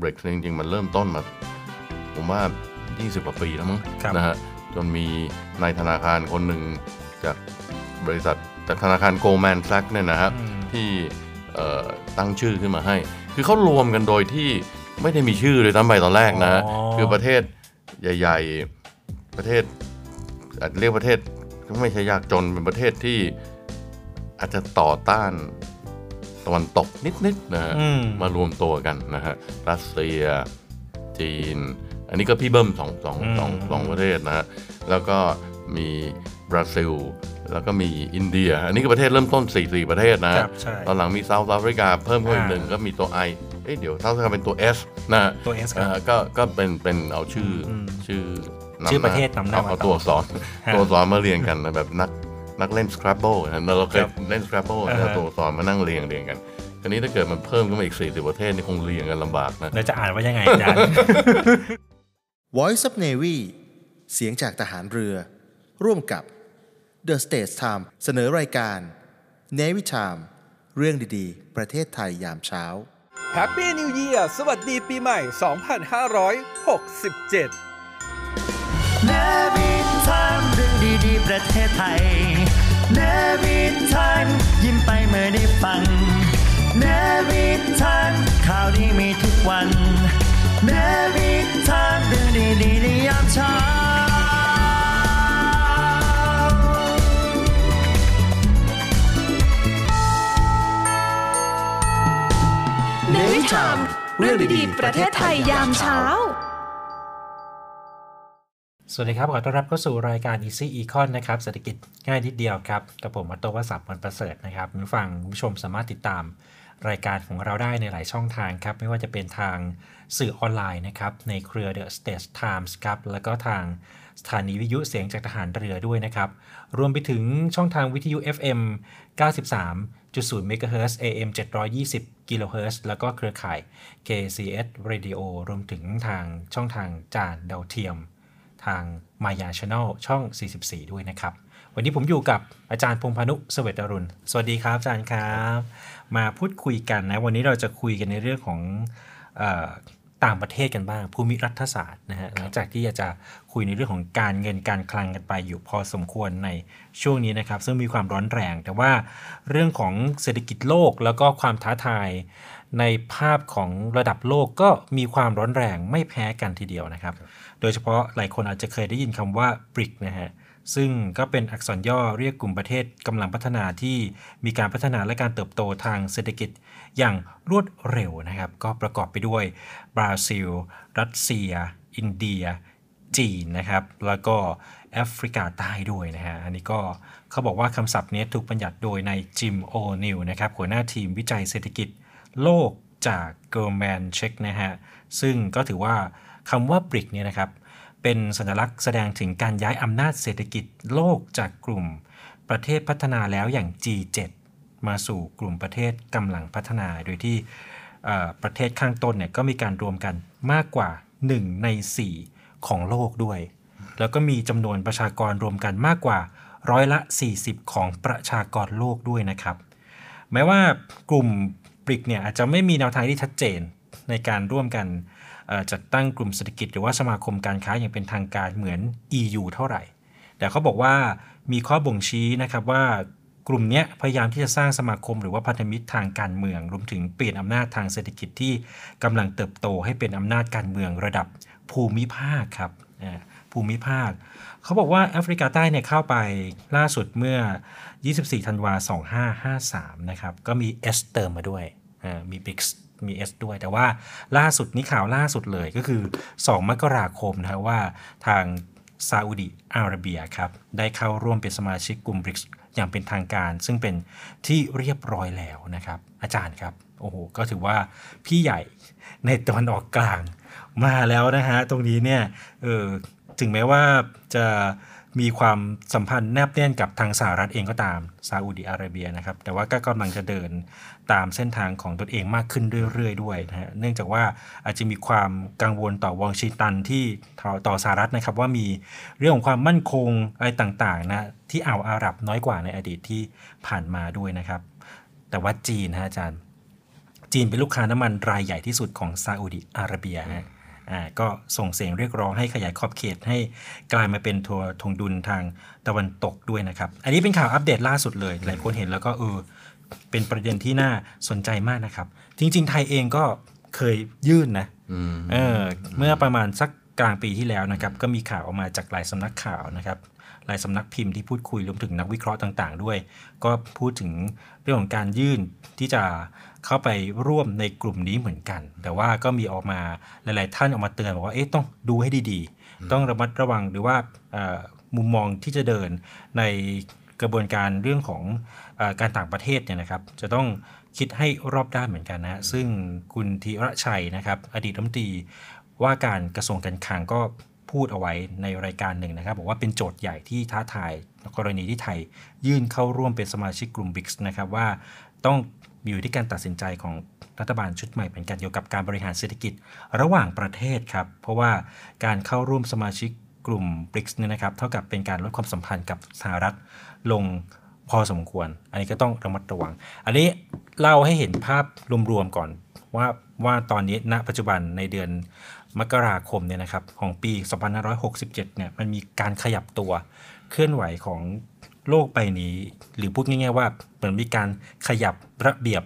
บริกจริงๆมันเริ่มต้นมา ผมว่า 20กว่าปีแล้วมั้งนะฮะจนมีนายธนาคารคนหนึ่งจากบริษัทจากธนาคารโกลแมนแซกเนี่ยนะครับที่ตั้งชื่อขึ้นมาให้ คือเขารวมกันโดยที่ไม่ได้มีชื่อเลยตั้งไปตอนแรกนะ คือประเทศใหญ่ ๆ ประเทศอาจเรียกประเทศก็ไม่ใช่ยากจนเป็นประเทศที่อาจจะต่อต้าน ตะวันตกนิดๆนะฮะมารวมตัวกันนะฮะรัสเซีย จีน อันนี้ก็พี่เบิ้มสองสองสองสองประเทศนะฮะแล้วก็มีบราซิล แล้วก็มีอินเดีย อันนี้ก็ประเทศเริ่มต้น 4 4 ประเทศนะตอนหลังมีเซาท์แอฟริกาเพิ่มขึ้นหนึ่งก็มีตัว I เอ้เดี๋ยวเซาท์แอฟริกาเป็นตัว S นะตัว S ก็ก็เป็นเป็นเอาชื่อชื่อชื่อประเทศนำหน้าเอาตัวสอนตัวสอนมาเรียงกันแบบนัก นักเล่น Scrabble นะเราเคยเล่น Scrabble แล้วตัวสอนมานั่งเรียงเรียงกันคราวนี้ถ้าเกิดมันเพิ่มขึ้นมาอีกสี่สิบประเทศนี่คงเรียงกันลำบากนะเราจะอ่านว่ายังไงอาจารย์ Voice of Navy เสียงจากทหารเรือ ร่วมกับ The States Time เสนอรายการ Navy Time เรื่องดีๆ ประเทศไทยยามเช้า Happy New Year สวัสดีปีใหม่ 2567เนวินทันเรื่องดีๆ ประเทศไทย เนวินทันยิ้มไปเมื่อได้ฟังเนวินทันข่าวดีมีทุกวันเนวินทันเรื่องดีๆในยามเช้าเนวิทามเรื่องดีๆประเทศไทยยามเช้า สวัสดีครับขอต้อนรับเข้าสู่รายการ Easy Econ นะครับเศรษฐกิจง่ายนิดเดียวครับกับผมอัตโตวสัพมันประเสริฐนะครับผู้ฟังผู้ชมสามารถติดตามรายการของเราได้ในหลายช่องทางครับ ไม่ว่าจะเป็นทางสื่อออนไลน์นะครับ ในเครือ The State Times ครับ แล้วก็ทางสถานีวิทยุเสียงจากทหารเรือด้วยนะครับ รวมไปถึงช่องทางวิทยุ FM 93.0 MHz AM 720 kHz แล้วก็เครือข่าย KCS Radio รวมถึงทางช่องทางจานดาวเทียม ทางมายาช n แนลช่อง 44 ด้วยนะครับ วันนี้ผมอยู่กับอาจารย์พงพานุสเวตรุณ สวัสดีครับอาจารย์ครับ มาพูดคุยกันนะ วันนี้เราจะคุยกันในเรื่องของอต่างประเทศกันบ้าง ภูมิรัฐศาสตร์นะฮะหลังจากที่จะคุยในเรื่องของการเงินการคลังกันไปอยู่พอสมควรในช่วงนี้นะครับ ซึ่งมีความร้อนแรง แต่ว่าเรื่องของเศรษฐกิจโลกแล้วก็ความท้าทายในภาพของระดับโลกก็มีความร้อนแรงไม่แพ้กันทีเดียวนะครับ โดยเฉพาะหลายคนอาจจะเคยได้ยินคำว่า BRIC นะฮะซึ่งก็เป็นอักษรย่อเรียกกลุ่มประเทศกำลังพัฒนาที่มีการพัฒนาและการเติบโตทางเศรษฐกิจอย่างรวดเร็วนะครับ ก็ประกอบไปด้วยบราซิล รัสเซีย อินเดีย จีนนะครับ แล้วก็แอฟริกาใต้ด้วยนะฮะ อันนี้ก็เขาบอกว่าคำศัพท์นี้ถูกบัญญัติโดยนายจิมโอนิลนะครับหัวหน้าทีมวิจัยเศรษฐกิจโลกจาก Goldman Sachs นะฮะ ซึ่งก็ถือว่า คำว่า BRIC เนี่ยนะครับเป็นสัญลักษณ์แสดงถึงการย้ายอำนาจเศรษฐกิจโลกจากกลุ่มประเทศพัฒนาแล้วอย่าง G7 มาสู่กลุ่มประเทศกำลังพัฒนาโดยที่ประเทศข้างต้นเนี่ยก็มีการรวมกันมากกว่า 1 ใน 4 ของโลกด้วย แล้วก็มีจำนวนประชากรรวมกันมากกว่าร้อยละ 40 ของประชากรโลกด้วยนะครับ แม้ว่ากลุ่มบริกเนี่ยอาจจะไม่มีแนวทางที่ชัดเจนในการร่วมกัน จัดตั้งกลุ่มเศรษฐกิจหรือว่าสมาคมการค้าอย่างเป็นทางการเหมือน EU เท่าไหร่ แต่เขาบอกว่ามีข้อบ่งชี้นะครับว่ากลุ่มนี้พยายามที่จะสร้างสมาคมหรือว่าพันธมิตรทางการเมือง รวมถึงเปลี่ยนอำนาจทางเศรษฐกิจที่กำลังเติบโตให้เป็นอำนาจการเมืองระดับภูมิภาคครับภูมิภาค เขาบอกว่าแอฟริกาใต้เนี่ยเข้าไปล่าสุดเมื่อ 24 ธันวา 2553 นะครับ ก็มีเอสเติมมาด้วย มีบิ๊ก มี S ด้วย แต่ว่าล่าสุดนี้ข่าวล่าสุดเลยก็คือ 2 มกราคมนะว่าทางซาอุดีอาระเบียครับ ได้เข้าร่วมเป็นสมาชิกกลุ่มบริกอย่างเป็นทางการ ซึ่งเป็นที่เรียบร้อยแล้วนะครับ อาจารย์ครับ โอ้โห ก็ถือว่าพี่ใหญ่ในตอนออกกลางมาแล้วนะฮะ ตรงนี้เนี่ยเออถึงแม้ว่าจะ มีความสัมพันธ์แนบแน่นกับทางสหรัฐเองก็ตามซาอุดีอาระเบียนะครับ แต่ว่าก็กำลังจะเดินตามเส้นทางของตนเองมากขึ้นเรื่อยๆด้วยนะฮะเนื่องจากว่าอาจจะมีความกังวลต่อวองชิตันที่ต่อสหรัฐนะครับ ว่ามีเรื่องของความมั่นคงอะไรต่างๆนะที่อ่าวอาหรับน้อยกว่าในอดีตที่ผ่านมาด้วยนะครับ แต่ว่าจีนนะอาจารย์ จีนเป็นลูกค้าน้ำมันรายใหญ่ที่สุดของซาอุดิอาระเบียฮะ อ่าก็ส่งเสียงเรียกร้องให้ขยายขอบเขตให้กลายมาเป็นทัวร์ทงดุลทางตะวันตกด้วยนะครับ อันนี้เป็นข่าวอัปเดตล่าสุดเลย หลายคนเห็นแล้วก็เออเป็นประเด็นที่น่าสนใจมากนะครับ จริง ๆ ไทยเองก็เคยยื่นนะอืมเออเมื่อประมาณสักกลางปีที่แล้วนะครับ ก็มีข่าวออกมาจากหลายสำนักข่าวนะครับหลายสำนักพิมพ์ที่พูดคุยรวมถึงนักวิเคราะห์ต่าง ๆ ด้วย ก็พูดถึงเรื่องของการยื่นที่จะ เข้าไปร่วมในกลุ่มนี้เหมือนกัน แต่ว่าก็มีออกมาหลาย ๆ ท่านออกมาเตือนบอกว่าเอ๊ะต้องดูให้ดีๆ ต้องระมัดระวังหรือว่าเอ่อมุมมองที่จะเดินในกระบวนการเรื่องของเออการต่างประเทศเนี่ยนะครับ จะต้องคิดให้รอบด้านเหมือนกันนะซึ่งคุณธีระชัยนะครับ อดีตรัฐมนตรีว่าการกระทรวงการคลังก็พูดเอาไว้ในรายการหนึ่งนะครับ บอกว่าเป็นโจทย์ใหญ่ที่ท้าทายกรณีที่ไทย ยื่นเข้าร่วมเป็นสมาชิกกลุ่ม BRICS นะครับว่าต้องมี อยู่ที่การตัดสินใจของรัฐบาลชุดใหม่เหมือนกันเกี่ยวกับการบริหารเศรษฐกิจระหว่างประเทศครับ เพราะว่าการเข้าร่วมสมาชิกกลุ่ม BRICS เนี่ยนะครับ เท่ากับเป็นการลดความสัมพันธ์กับสหรัฐลงพอสมควร อันนี้ก็ต้องระมัดระวัง อันนี้เล่าให้เห็นภาพรวมๆก่อนว่าว่าตอนนี้ณปัจจุบันในเดือนมกราคมเนี่ยนะครับของปี 2567 เนี่ยมันมีการขยับตัวเคลื่อนไหวของ โลกใบนี้ หรือพูดง่ายๆว่าเหมือนมีการขยับระเบียบ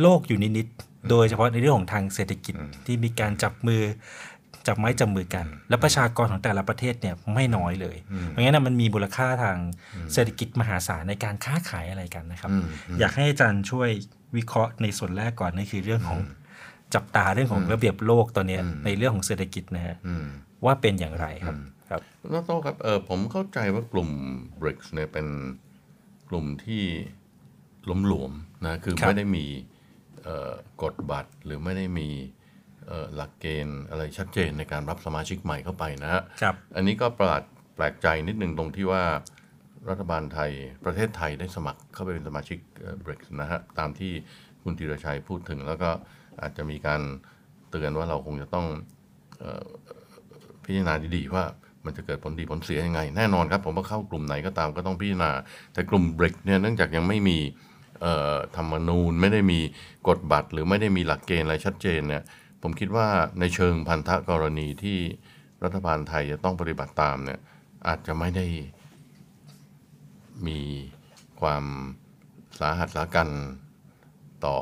โลกอยู่นิดๆโดยเฉพาะในเรื่องของทางเศรษฐกิจที่มีการจับมือจับไม้จับมือกัน และประชากรของแต่ละประเทศเนี่ยไม่น้อยเลย เพราะงั้นนะมันมีมูลค่าทางเศรษฐกิจมหาศาลในการค้าขายอะไรกันนะครับอืมอืมอยากให้อาจารย์ช่วยวิเคราะห์ในส่วนแรกก่อนนั่นคือเรื่องของจับตาเรื่องของระเบียบโลกตอนเนี้ยในเรื่องของเศรษฐกิจนะฮะอืมว่าเป็นอย่างไรครับ ครับน้องโต้ครับเออผมเข้าใจว่ากลุ่ม BRICS เนี่ยเป็นกลุ่มที่หลวมๆนะคือครับไม่ได้มีเอ่อกฎบัตรหรือไม่ได้มีเอ่อหลักเกณฑ์อะไรชัดเจนในการรับสมาชิกใหม่เข้าไปนะฮะครับอันนี้ก็ประหลาดแปลกใจนิดนึงตรงที่ว่ารัฐบาลไทยประเทศไทยได้สมัครเข้าไปเป็นสมาชิกเบรกนะฮะตามที่คุณธีรชัยพูดถึง แล้วก็อาจจะมีการเตือนว่าเราคงจะต้องเอ่อพิจารณาดีๆว่า มันจะเกิดผลดีผลเสียยังไง แน่นอนครับ ผมว่าเข้ากลุ่มไหนก็ตามก็ต้องพิจารณา แต่กลุ่มเบรกเนี่ยเนื่องจากยังไม่มีธรรมนูญไม่ได้มีกฎบัตร หรือไม่ได้มีหลักเกณฑ์อะไรชัดเจนเนี่ยผมคิดว่าในเชิงพันธกรณีที่รัฐบาลไทยจะต้องปฏิบัติตามเนี่ยอาจจะไม่ได้มีความสาหัสสากันต่อ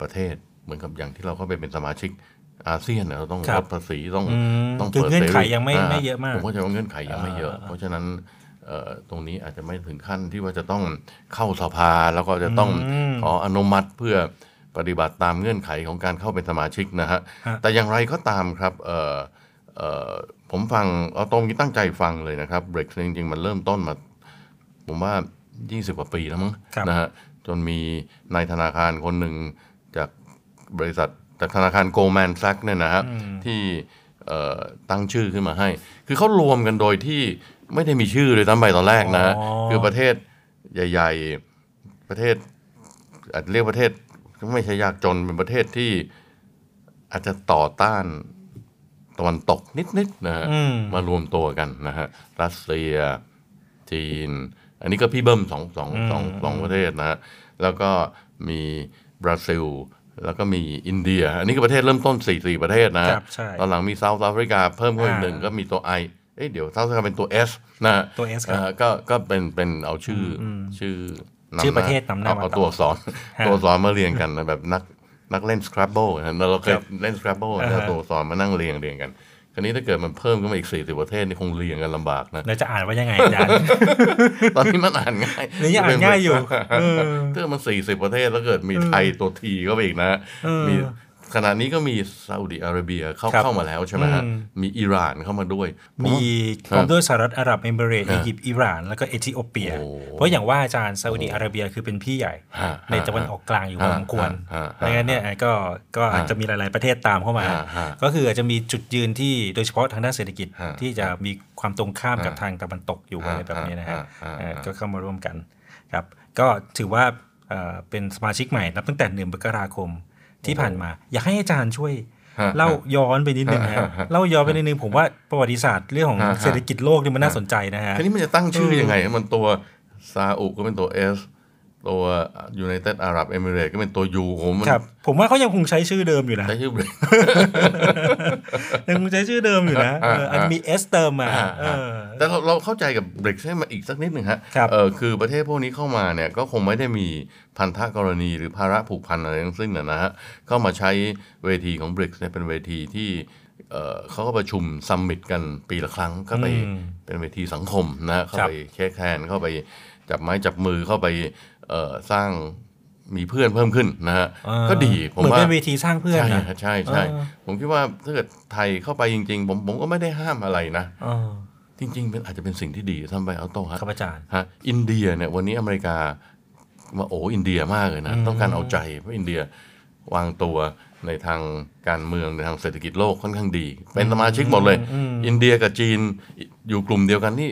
ประเทศเหมือนกับอย่างที่เราเข้าไปเป็นสมาชิก อาเซียนเนี่ยเราต้องครัลบดภาษีต้องอืมต้องคือปิดเงื่อนไขสรียังไม่ไม่เยอะมากผมก็จะว่าเงื่อนไขยังไม่เยอะอ่าเพราะฉะนั้นเอ่อตรงนี้อาจจะไม่ถึงขั้นที่ว่าจะต้องเข้าสภาแล้วก็จะต้องอืมขออนุมัติเพื่อปฏิบัติตามเงื่อนไขของการเข้าเป็นสมาชิกนะฮะฮะแต่อย่างไรก็ตามครับเอ่อเอ่อผมฟังเอาตรงนี้ตั้งใจฟังเลยนะครับเบรกจริงๆ มันเริ่มต้นมา ผมว่า 20 กว่าปีแล้วมั้งครับนะฮะจนมีนายธนาคารคนหนึ่งจากบริษัท จากธนาคารโกลแมนแซกเนี่ยนะฮะที่เอ่อตั้งชื่อขึ้นมาให้ คือเขารวมกันโดยที่ไม่ได้มีชื่อเลยตั้งไปตอนแรกนะฮะอ๋อคือประเทศใหญ่ ๆ ประเทศอาจจะเรียกประเทศไม่ใช่ยากจนเป็นประเทศที่อาจจะต่อต้านตะวันตกนิดๆนะฮะอืมมารวมตัวกันนะฮะรัสเซีย จีน อันนี้ก็พี่เบิ้มสองสองสองสองประเทศนะฮะแล้วก็มีบราซิล แล้วก็มีอินเดีย อันนี้ก็ประเทศเริ่มต้นสี่สี่ประเทศนะฮะครับใช่ตอนหลังมีเซาท์แอฟริกาเพิ่มขึ้นอีกหนึ่งอ่าก็มีตัวไอเอ้ยเดี๋ยวเซาท์แอฟริกาเป็นตัว S นะฮะตัว S ครับอ่าก็ก็เป็นเป็นเอาชื่ออชื่อชื่อประเทศนำหน้าเอามาเอาต่อตัวอักษรฮะตัวอักษรมาเรียงกันนะแบบนักนักเล่น Scrabble นะเราเคยครับเล่น Scrabble อ่านะฮะตัวอักษรมานั่งเรียงเรียงกัน คราวนี้ถ้าเกิดมันเพิ่มขึ้นมาอีก40ประเทศนี่คงเรียงกันลำบากนะเราจะอ่านว่ายังไงอาจารย์ตอนนี้มันอ่านง่ายนี่ยังอ่านง่ายอยู่เออถ้ามัน40ประเทศแล้วเกิดมีไทยตัวทีเข้าไปอีกนะเออมี ขณะนี้ก็มีซาอุดิอาระเบียเข้าครับเข้ามาแล้วใช่ไหมฮะอืมมีอิหร่านเข้ามาด้วยผมีว่าพร้อมด้วยสหรัฐอาหรับเอมิเรตส์ฮะอียิปต์อิหร่าน แล้วก็เอธิโอเปียโอ้เพราะอย่างว่าอาจารย์ซาอุดิอาระเบียคือเป็นพี่ใหญ่ฮะในตะวันออกกลางอยู่พอสมควรฮะฮะดังนั้นเนี่ยก็ก็อาจจะมีหลาย ๆ ประเทศตามเข้ามาฮะฮะก็คืออาจจะมีจุดยืนที่โดยเฉพาะทางด้านเศรษฐกิจฮะที่จะมีความตรงข้ามกับฮะทางตะวันตกอยู่ฮะอะไรแบบนี้นะฮะฮะฮะเอ่อฮะก็เข้ามาร่วมกันครับก็ถือว่าเอ่อเป็นสมาชิกใหม่นับตั้งแต่หนึ่งมกราคม ที่ผ่านมา อยากให้อาจารย์ช่วยฮะเล่าย้อนไปนิดนึงนะฮะฮะฮะเล่าย้อนไปนิดนึงผมว่าประวัติศาสตร์เรื่องของฮะฮะเศรษฐกิจโลกนี่มันน่าสนใจนะฮะทีนี้มันจะตั้งชื่อเออยังไงให้มันตัวซาอุก็เป็นตัว S ตัว United Arab Emirates ก็เป็นตัว U ผมมันครับผมว่าเขายังคงใช้ชื่อเดิมอยู่นะ ใช้ชื่อ BRICS ยังคงใช้ชื่อเดิมอยู่นะเอออันมี S เติมมาอ่าเออแต่เราเราเข้าใจกับบริกให้มาอีกสักนิดหนึ่งฮะครับเออคือประเทศพวกนี้เข้ามาเนี่ยก็คงไม่ได้มีพันธกรณีหรือภาระผูกพันอะไรทั้งสิ้นนะนะฮะเข้ามาใช้เวทีของบริกเนี่ยเป็นเวทีที่เออเขาก็ประชุม summit กันปีละครั้งก็ไปอืมเป็นเวทีสังคมนะฮะเข้าครับไป shake hand เข้าไปจับไม้จับมือเข้าไปเอ่อ สร้างมีเพื่อนเพิ่มขึ้นนะฮะอ่าก็ดีผมเหมือนว่าเป็นเวทีสร้างเพื่อนใช่นะฮะใช่ใช่เออผมคิดว่าถ้าเกิดไทยเข้าไปจริง ๆ ผมผมก็ไม่ได้ห้ามอะไรนะเออจริงๆเป็นอาจจะเป็นสิ่งที่ดีทำไปเอาโต้ฮะครับอาจารย์ฮะอินเดียเนี่ยวันนี้อเมริกามาโอ๋อินเดียมากเลยนะ ต้องการเอาใจเพราะอินเดียวางตัวในทางการเมืองในทางเศรษฐกิจโลกค่อนข้างดี เป็นสมาชิกหมดเลย อินเดียกับจีนอยู่กลุ่มเดียวกันนี่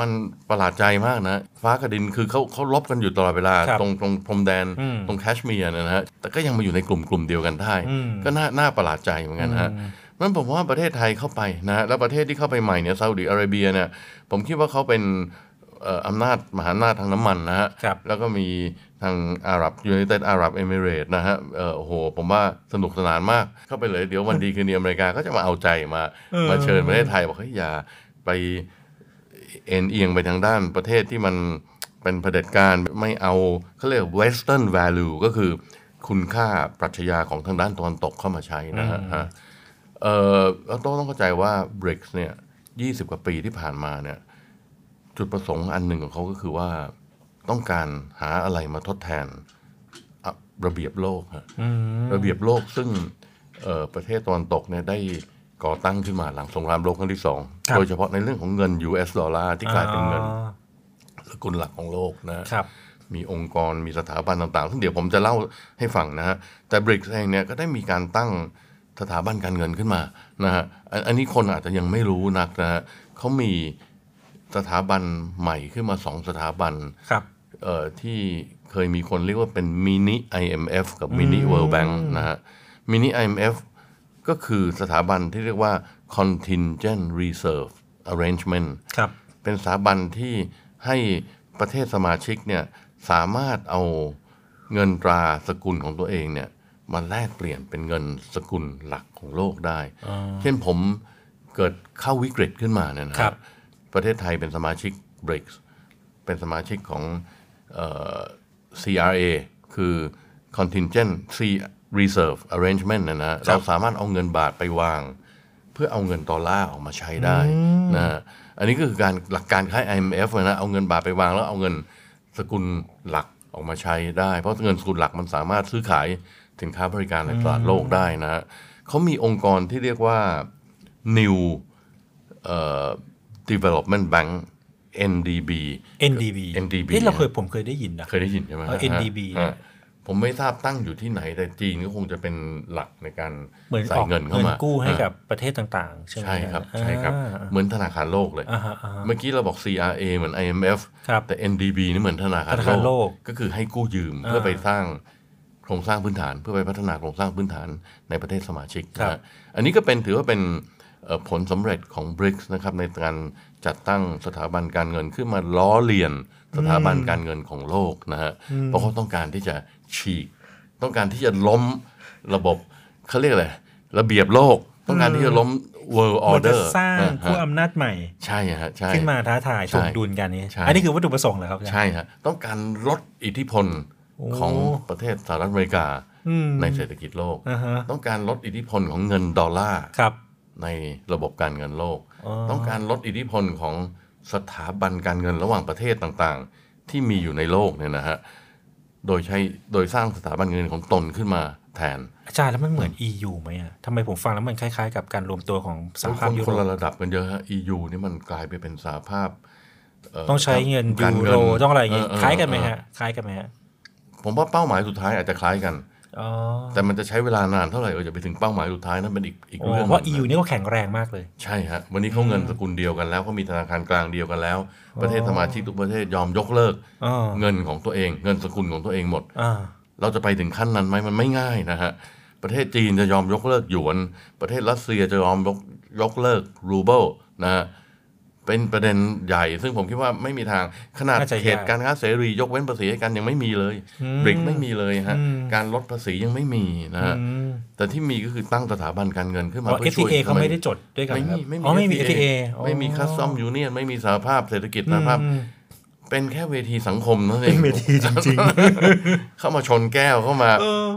มันประหลาดใจมากนะ ฟ้ากับดินคือเขาเขารบกันอยู่ตลอดเวลาครับตรงตรงพรมแดนอืมตรงแคชเมียร์เนี่ยนะฮะแต่ก็ยังมาอยู่ในกลุ่มกลุ่มเดียวกันได้อืมก็น่าน่าประหลาดใจเหมือนกันนะฮะมันผมว่าประเทศไทยเข้าไปนะฮะแล้วประเทศที่เข้าไปใหม่เนี่ยซาอุดิอาระเบียเนี่ยผมคิดว่าเขาเป็นเอ่ออำนาจมหาอำนาจทางน้ำมันนะฮะครับแล้วก็มีทางอาหรับยูไนเต็ดอาหรับเอมิเรตนะฮะเออโอ้โห ผมว่าสนุกสนานมาก เข้าไปเลยเดี๋ยววันดีคืนดีอเมริกาก็จะมาเอาใจมาเออมาเชิญประเทศไทยบอกเฮ้ยอย่าไป เอ็นเอียงไปทางด้านประเทศที่มันเป็นเผด็จการไม่เอาเขาเรียก western value ก็คือคุณค่าปรัชญาของทางด้านตะวันตกเข้ามาใช้นะฮะฮะเอ่อเราต้องต้องเข้าใจว่า BRICS เนี่ยยี่สิบกว่าปีที่ผ่านมาเนี่ย จุดประสงค์อันหนึ่งของเขาก็คือว่าต้องการหาอะไรมาทดแทนอะระเบียบโลกฮะระเบียบโลกซึ่งเอ่อประเทศตะวันตกเนี่ยได้ ก่อตั้งขึ้นมาหลังสงครามโลกครั้งที่สองครับโดยเฉพาะในเรื่องของเงิน US ดอลลาร์ที่กลายเป็นเงินอ๋อสกุลหลักของโลกนะครับมีองค์กรมีสถาบันต่างๆ ซึ่งเดี๋ยวผมจะเล่าให้ฟังนะฮะ แต่บริกเองเนี่ยก็ได้มีการตั้งสถาบันการเงินขึ้นมานะฮะ อันอันนี้คนอาจจะยังไม่รู้นักนะฮะเขามีสถาบันใหม่ขึ้นมาสองสถาบันครับเอ่อที่เคยมีคนเรียกว่าเป็นมินิ IMF กับมินิ World Bank นะฮะมินิ IMF ก็คือสถาบันที่เรียกว่า Contingent Reserve Arrangement ครับเป็นสถาบันที่ให้ประเทศสมาชิกเนี่ยสามารถเอาเงินตราสกุลของตัวเองเนี่ยมาแลกเปลี่ยนเป็นเงินสกุลหลักของโลกได้ เช่นผมเกิดเข้าวิกฤตขึ้นมาเนี่ยนะฮะครับ ประเทศไทยเป็นสมาชิก BRICS เป็นสมาชิกของเอ่อ CRA คือ Contingent C Reserve Arrangement นะนะเราสามารถเอาเงินบาทไปวาง เพื่อเอาเงินดอลลาร์ออกมาใช้ได้นะฮะอันนี้ก็คือการหลักการคล้าย IMF เลยนะเอาเงินบาทไปวางแล้วเอาเงินสกุลหลักออกมาใช้ได้ เพราะเงินสกุลหลักมันสามารถซื้อขายสินค้าบริการในตลาดโลกได้นะฮะเขามีองค์กรที่เรียกว่า New เอ่อ Development Bank NDB NDB NDB เอ๊ะเราเคยผมเคยได้ยินนะเคยได้ยินใช่ไหมเออฮะ NDB ฮะ ผมไม่ทราบตั้งอยู่ที่ไหน แต่จีนก็คงจะเป็นหลักในการเหมือนใส่ออกเงินเข้าเงินมากู้ให้อ่ากับประเทศต่างๆ ใช่ไหมใช่ครับอ่าใช่ครับ เหมือนธนาคารโลกเลยอ่าฮะอ่าฮะเมื่อกี้เราบอก CRA เหมือน IMF ครับแต่ NDB นี่เหมือนธนาคารธนาคารโลกก็คือให้กู้ยืมอ่าเพื่อไปสร้างโครงสร้างพื้นฐานเพื่อไปพัฒนาโครงสร้างพื้นฐานในประเทศสมาชิกครับนะฮะอันนี้ก็เป็นถือว่าเป็นเอ่อผลสำเร็จของ BRICS นะครับในการจัดตั้งสถาบันการเงินขึ้นมาล้อเลียนสถาบันการเงินของโลกนะฮะเพราะเขาต้องการที่จะ ฉีก ต้องการที่จะล้มระบบเขาเรียกอะไรระเบียบโลก ต้องการที่จะล้ม world มันจะ order สร้างอ่าคู่ฮะอำนาจใหม่ ใช่ฮะใช่ขึ้นมาท้าทายใช่ถ่วงดุลกันนี้ใช่อันนี้คือวัตถุประสงค์เหรอครับอาจารย์ใช่ฮะต้องการลดอิทธิพลของประเทศสหรัฐอเมริกาอืมในเศรษฐกิจโลกอ่าฮะต้องการลดอิทธิพลของเงินดอลลาร์ครับในระบบการเงินโลกอ๋อต้องการลดอิทธิพลของสถาบันการเงินระหว่างประเทศต่างๆ ที่มีอยู่ในโลกเนี่ยนะฮะ โดยใช้โดยสร้างสถาบันเงินของตนขึ้นมาแทน อาจารย์แล้วมันเหมือน EU ไหมอะทำไมผมฟังแล้วมันคล้ายๆ กับการรวมตัวของสหคภาพนยุคนโรละประดับกันเยอะฮะ EU นี่มันกลายไปเป็นสหภาพเต้องใช้เงินการยูเงินโรต้องอะไรอย่างงี้เออเออคล้ายกันไหมเออฮะคล้ายกันไหมฮะผมว่าเป้าหมายสุดท้ายอาจจะคล้ายกันอ๋อ แต่มันจะใช้เวลานานเท่าไหร่เราจะไปถึงเป้าหมายสุดท้ายนั้นเป็นอีกอีกโอ้เรื่องเพราะหนึ่ง EU นี่ก็แข็งแรงมากเลย ใช่ฮะวันนี้เขาเงินสกุลเดียวกันแล้วเขามีธนาคารกลางเดียวกันแล้ว ประเทศสมาชิกทุกประเทศยอมยกเลิกอ๋อเงินของตัวเอง เงินสกุลของตัวเองหมดอ่าเราจะไปถึงขั้นนั้นไหมมันไม่ง่ายนะฮะประเทศจีนจะยอมยกเลิกหยวน ประเทศรัสเซียจะยอมยกยกเลิกรูเบิลนะฮะ เป็นประเด็นใหญ่ ซึ่งผมคิดว่าไม่มีทางขนาดน่าจะยากเขตการค้าเสรียกเว้นภาษีให้กันยังไม่มีเลยอืมบริกไม่มีเลยฮะอืมการลดภาษียังไม่มีนะฮะอืมแต่ที่มีก็คือตั้งสถาบันการเงินขึ้นมาอ๋อเพื่อช่วย FTA เขาไม่ได้จดด้วยกันไม่ครัมีบไม่มีอ๋อไม่มี FTA ไม่มีอ๋อคัสตอมยูเนียนไม่มีสหภาพเศรษฐกิจสหภาพอืมเป็นแค่เวทีสังคมนั่นเอเป็งนเวทีจริงเข้ามาชนแก้วเข้ามาเออ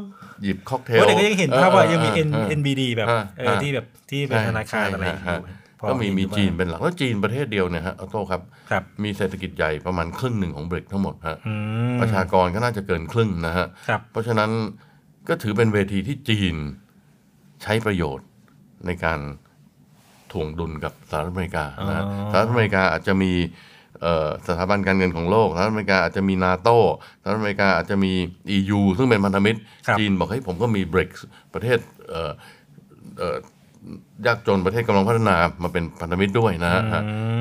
หยิบค็อกเทเพลราะเด็กก็ยังเห็นภาพว่ายังมีเอ N อเออ NBD แบบฮะเออที่แบบที่เป็นธนาคารอะไรอยู่ใช่ฮะพอ ก็มีเห็นมีอยู่บ้างจีนเป็นหลักแล้วจีนประเทศเดียวเนี่ยฮะออโต้ครับครับมีเศรษฐกิจใหญ่ประมาณครึ่งหนึ่งของบริกทั้งหมดฮะอืมประชากรก็น่าจะเกินครึ่งนะฮะครับเพราะฉะนั้นก็ถือเป็นเวทีที่จีนใช้ประโยชน์ในการถ่วงดุลกับสหรัฐอเมริกานะฮะอ๋อสหรัฐอเมริกาอาจจะมีเอ่อสถาบันการเงินของโลกสหรัฐอเมริกาอาจจะมีนาโตสหรัฐอเมริกาอาจจะมี EU ซึ่งเป็นพันธมิตรครับจีนบอกให้ยผมก็มีบริกประเทศเอ่อเอ่อ ยากจนประเทศกำลังพัฒนามาเป็นพันธมิตรด้วยนะฮะ